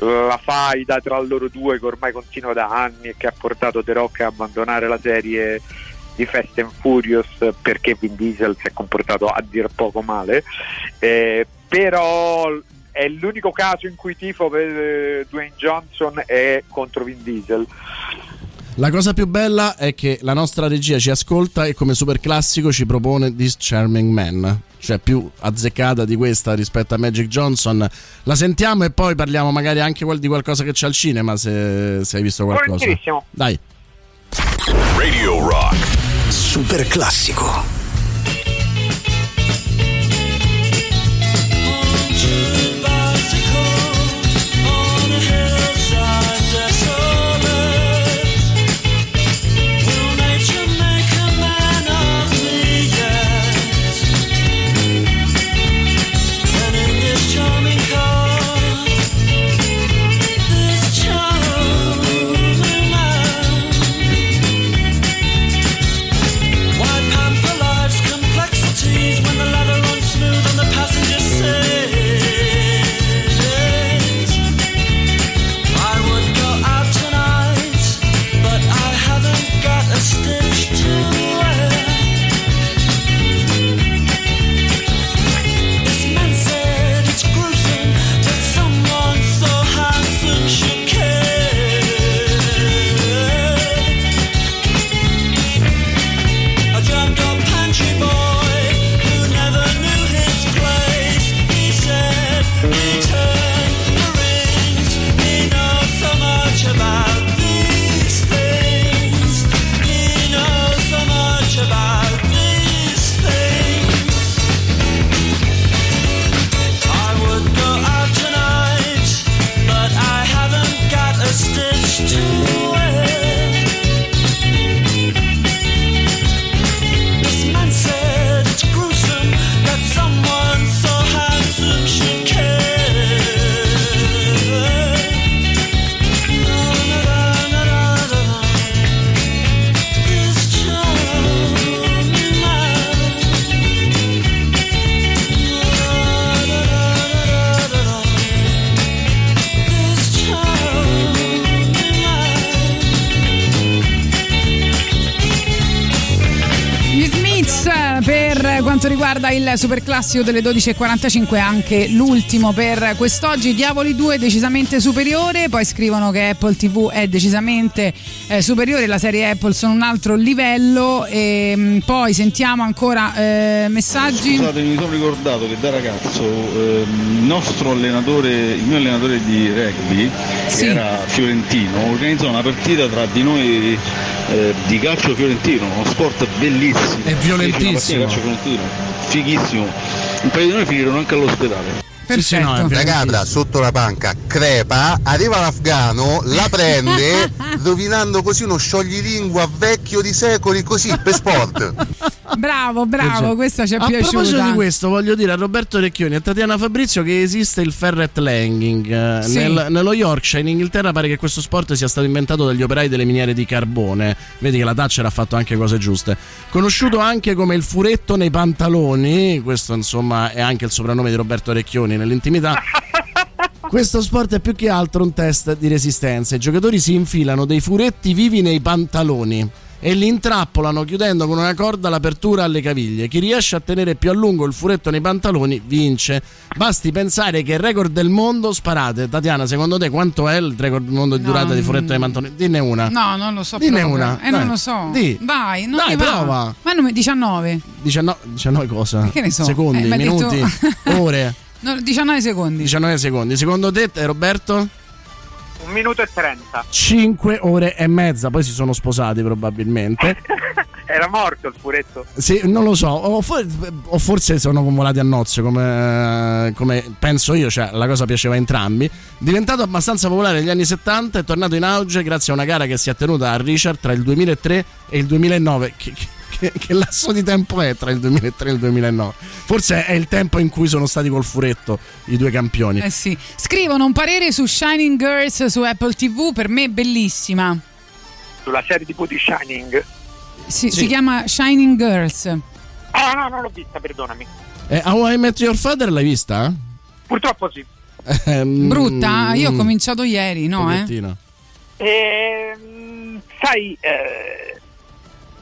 la faida tra loro due che ormai continua da anni e che ha portato The Rock a abbandonare la serie di Fast and Furious perché Vin Diesel si è comportato a dir poco male. Eh, però è l'unico caso in cui tifo per eh, Dwayne Johnson è contro Vin Diesel. La cosa più bella è che la nostra regia ci ascolta e come super classico ci propone This Charming Man. Cioè più azzeccata di questa rispetto a Magic Johnson. La sentiamo e poi parliamo magari anche di qualcosa che c'è al cinema se, se hai visto qualcosa. Dai. Radio Rock. Super classico. Il superclassico delle 12.45 anche l'ultimo per quest'oggi Diavoli 2 decisamente superiore poi scrivono che Apple TV è decisamente eh, superiore la serie Apple sono un altro livello e mh, poi sentiamo ancora eh, messaggi Scusate, mi sono ricordato che da ragazzo ehm, il nostro allenatore, il mio allenatore di rugby, Sì. che era fiorentino, organizzò una partita tra di noi eh, di calcio fiorentino, uno sport bellissimo. È violentissimo. Calcio fiorentino, fighissimo. Un paio di noi finirono anche all'ospedale. La capra sotto la panca crepa, arriva l'afgano, la prende, rovinando così uno scioglilingua vecchio di secoli, così per sport. bravo bravo questa ci è a proposito piaciuta di questo voglio dire a Roberto Recchioni e a Tatiana Fabrizio che esiste il ferret langing Eh, Sì. Nel- nello Yorkshire in Inghilterra pare che questo sport sia stato inventato dagli operai delle miniere di carbone. Vedi che la Thatcher ha fatto anche cose giuste. Conosciuto anche come il furetto nei pantaloni questo insomma è anche il soprannome di Roberto Recchioni nell'intimità. Questo sport è più che altro un test di resistenza. I giocatori si infilano dei furetti vivi nei pantaloni e li intrappolano chiudendo con una corda l'apertura alle caviglie. Chi riesce a tenere più a lungo il furetto nei pantaloni vince. Basti pensare che il record del mondo, sparate, Tatiana, secondo te quanto è il record del mondo di No, durata di furetto nei pantaloni? Dinne una. no non lo so Dinne proprio. una, eh dai. non lo so Di. dai non Dai, prova. ma non mi- 19 19, 19 cosa? Che ne so? Secondi, Eh, mi ha detto- minuti, ore. No, 19 secondi 19 secondi. Secondo te, eh, Roberto? Un minuto e trenta. 5 ore e mezza, poi si sono sposati probabilmente. Era morto il furetto. Sì, non lo so, o, for- o forse sono convolati a nozze come, come penso io, cioè la cosa piaceva a entrambi. Diventato abbastanza popolare negli anni 70, è tornato in auge grazie a una gara che si è tenuta a Richard tra il 2003 e il 2009. Che, che- che- che lasso di tempo è tra il 2003 e il 2009? Forse è il tempo in cui sono stati col furetto i due campioni. Eh sì. Scrivono un parere su Shining Girls su Apple TV, per me bellissima. Sulla serie tipo di Shining. Si, si chiama Shining Girls. Ah no, non l'ho vista, perdonami. Eh, How I Met Your Father l'hai vista? Purtroppo sì. Ehm, Brutta? Io ho mm, cominciato ieri, no? Eh? Ehm, sai, eh,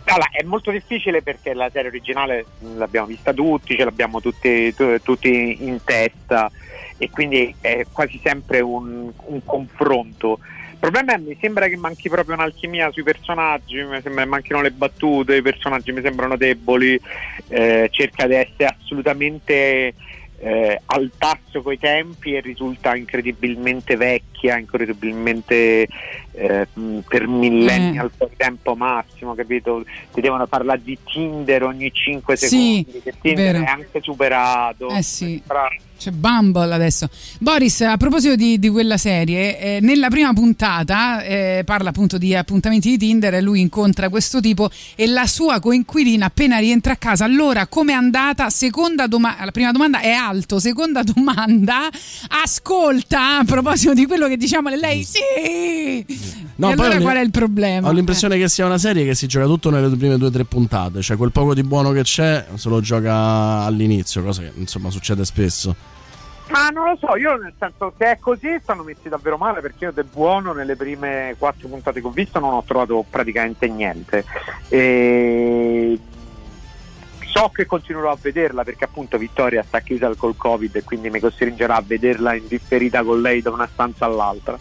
allora, è molto difficile perché la serie originale l'abbiamo vista tutti, ce l'abbiamo tutti, tu- tutti in testa e quindi è quasi sempre un, un confronto. Il problema è mi sembra che manchi proprio un'alchimia sui personaggi, mi sembra che manchino le battute, i personaggi mi sembrano deboli, eh, cerca di essere assolutamente eh, al tasso coi tempi e risulta incredibilmente vecchia, incredibilmente eh, per millennial fuori tempo massimo, capito? Ti devono parlare di Tinder ogni 5 Sì, secondi, che Tinder vero. è anche superato. Eh sì. Però- C'è Bumble adesso. Boris, a proposito di, di quella serie, eh, nella prima puntata eh, parla appunto di appuntamenti di Tinder e lui incontra questo tipo e la sua coinquilina appena rientra a casa, allora come è andata? Seconda domanda, la prima domanda è alto, seconda domanda, ascolta a proposito di quello che diciamo lei, sì! E poi allora ho qual è il problema? Ho l'impressione che sia una serie che si gioca tutto nelle prime due o tre puntate, cioè quel poco di buono che c'è se lo gioca all'inizio, cosa che insomma succede spesso. Ma non lo so, io nel senso se è così stanno messi davvero male perché io del buono nelle prime quattro puntate che ho visto non ho trovato praticamente niente. E so che continuerò a vederla perché appunto Vittoria sta chiusa col Covid e quindi mi costringerà a vederla in differita con lei da una stanza all'altra.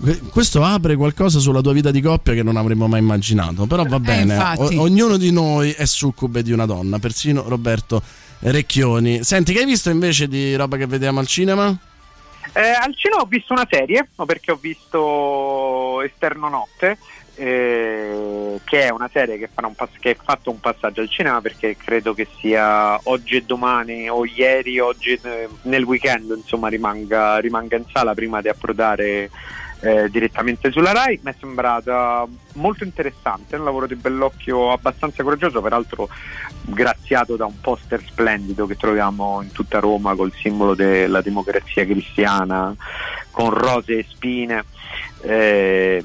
Que- Questo apre qualcosa sulla tua vita di coppia che non avremmo mai immaginato, però va bene. infatti. O- ognuno di noi è succube di una donna, persino Roberto Recchioni. Senti, che hai visto invece di roba che vediamo al cinema? Eh, al cinema ho visto una serie, no, perché ho visto Esterno Notte, eh, che è una serie che, farà un pass- che ha fatto un passaggio al cinema perché credo che sia oggi e domani o ieri, oggi eh, nel weekend, insomma, rimanga, rimanga in sala prima di approdare eh, direttamente sulla Rai. Mi è sembrata molto interessante, un lavoro di bellocchio abbastanza coraggioso, peraltro graziato da un poster splendido che troviamo in tutta Roma col simbolo della democrazia cristiana, con rose e spine. Eh,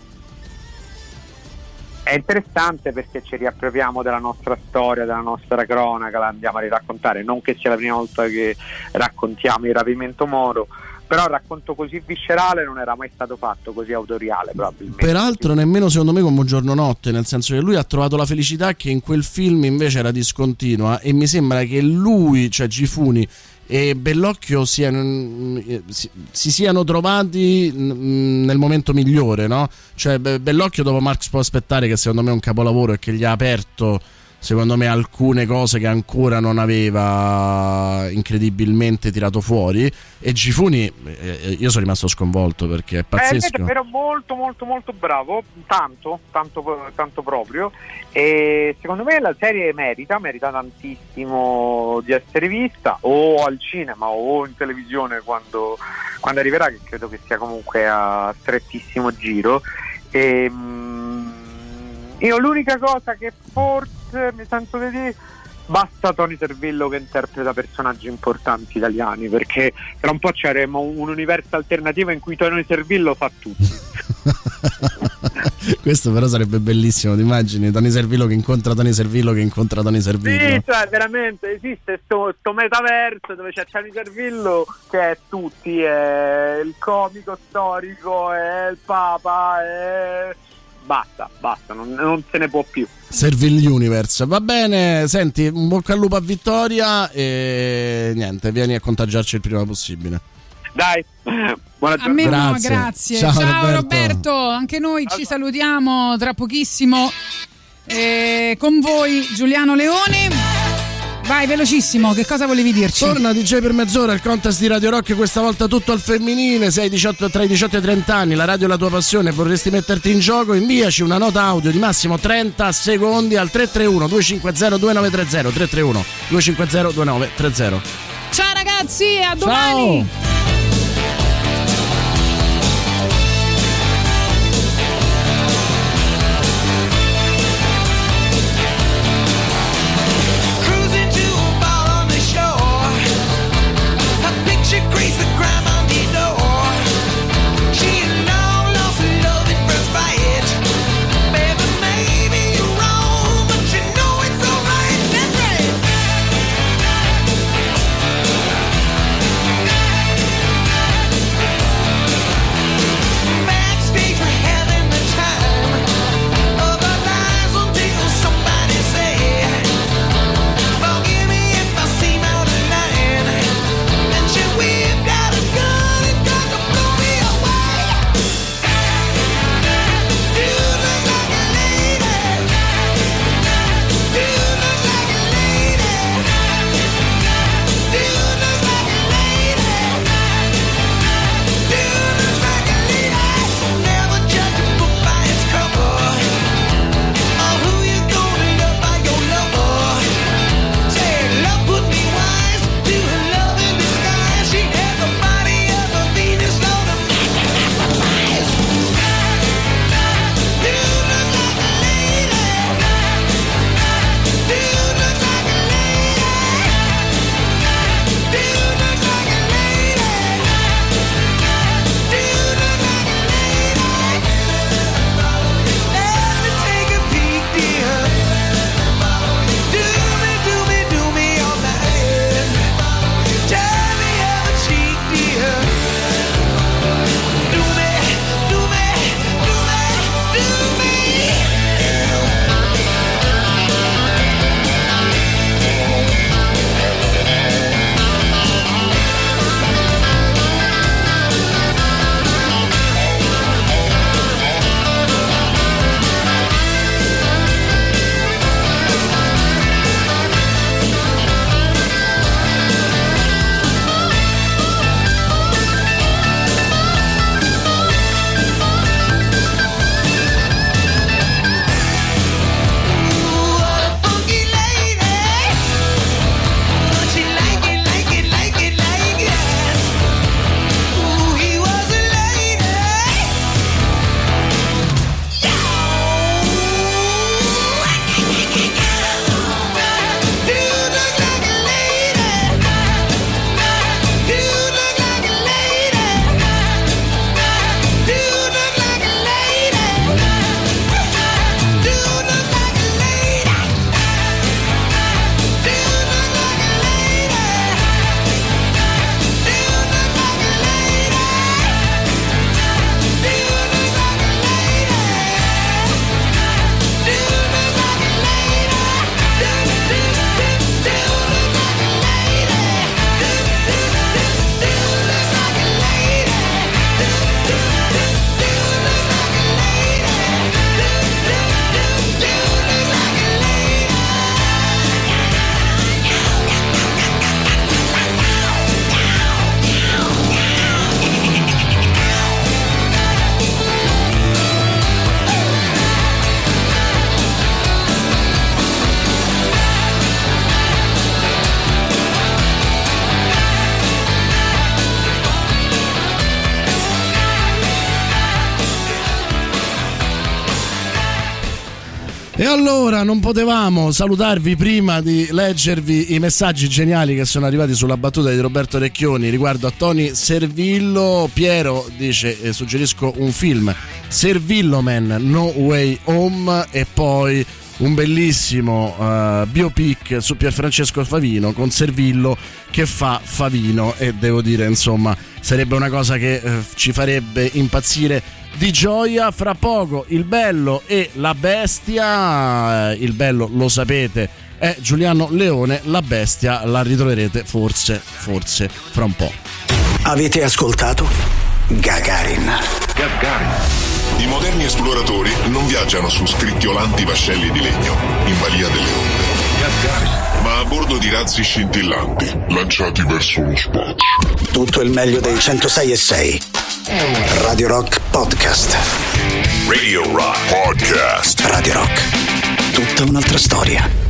è interessante perché ci riappropriamo della nostra storia, della nostra cronaca, la andiamo a riraccontare, non che sia la prima volta che raccontiamo il rapimento Moro, però il racconto così viscerale non era mai stato fatto, così autoriale probabilmente. Peraltro nemmeno secondo me come giorno notte, nel senso che lui ha trovato la felicità che in quel film invece era discontinua e mi sembra che lui, cioè Gifuni e Bellocchio siano, si, si siano trovati nel momento migliore, no? Cioè Be- Bellocchio dopo Marx può aspettare che secondo me è un capolavoro e che gli ha aperto secondo me alcune cose che ancora non aveva incredibilmente tirato fuori e Gifuni eh, io sono rimasto sconvolto perché è Eh, pazzesco. invece però molto molto molto bravo, tanto, tanto, tanto proprio. E secondo me la serie merita, merita tantissimo di essere vista o al cinema o in televisione quando, quando arriverà, che credo che sia comunque a strettissimo giro. E, mm, io l'unica cosa che forse mi sento di dire basta Tony Servillo che interpreta personaggi importanti italiani perché tra un po' c'eremo un universo alternativo in cui Tony Servillo fa tutto Questo però sarebbe bellissimo, ti immagini? Tony Servillo che incontra Tony Servillo che incontra Tony Servillo. sì cioè veramente esiste questo metaverso dove c'è Tony Servillo che è tutti è il comico storico è il papa è... basta basta non, non se ne può più Serville Universe. Va bene, senti, un bocca al lupo a Vittoria e niente, vieni a contagiarci il prima possibile. dai buona A me giornata no, Grazie. grazie. Ciao, Ciao, Roberto. Roberto. anche noi ci salutiamo tra pochissimo eh, con voi Giuliano Leone. Vai velocissimo, che cosa volevi dirci? Torna DJ per mezz'ora il contest di Radio Rock, questa volta tutto al femminile, sei 18 tra i 18 e i 30 anni, la radio è la tua passione, vorresti metterti in gioco, inviaci una nota audio di massimo 30 secondi al 331 250 2930 331 250 2930. Ciao ragazzi, a domani. Cruising allora non potevamo salutarvi prima di leggervi i messaggi geniali che sono arrivati sulla battuta di Roberto Recchioni riguardo a Tony Servillo. Piero dice: eh, Suggerisco un film Servillo Man No Way Home e poi un bellissimo eh, biopic su Pierfrancesco Favino con Servillo che fa Favino e devo dire insomma sarebbe una cosa che eh, ci farebbe impazzire di gioia fra poco. Il bello e la bestia Eh, il bello lo sapete è Giuliano Leone. La bestia la ritroverete forse forse fra un po' Avete ascoltato Gagarin. I moderni esploratori non viaggiano su scricchiolanti vascelli di legno in balia delle onde, ma a bordo di razzi scintillanti lanciati verso lo spazio. Tutto il meglio dei 106 e 6. Radio Rock Podcast. Radio Rock Podcast. Radio Rock. Tutta un'altra storia.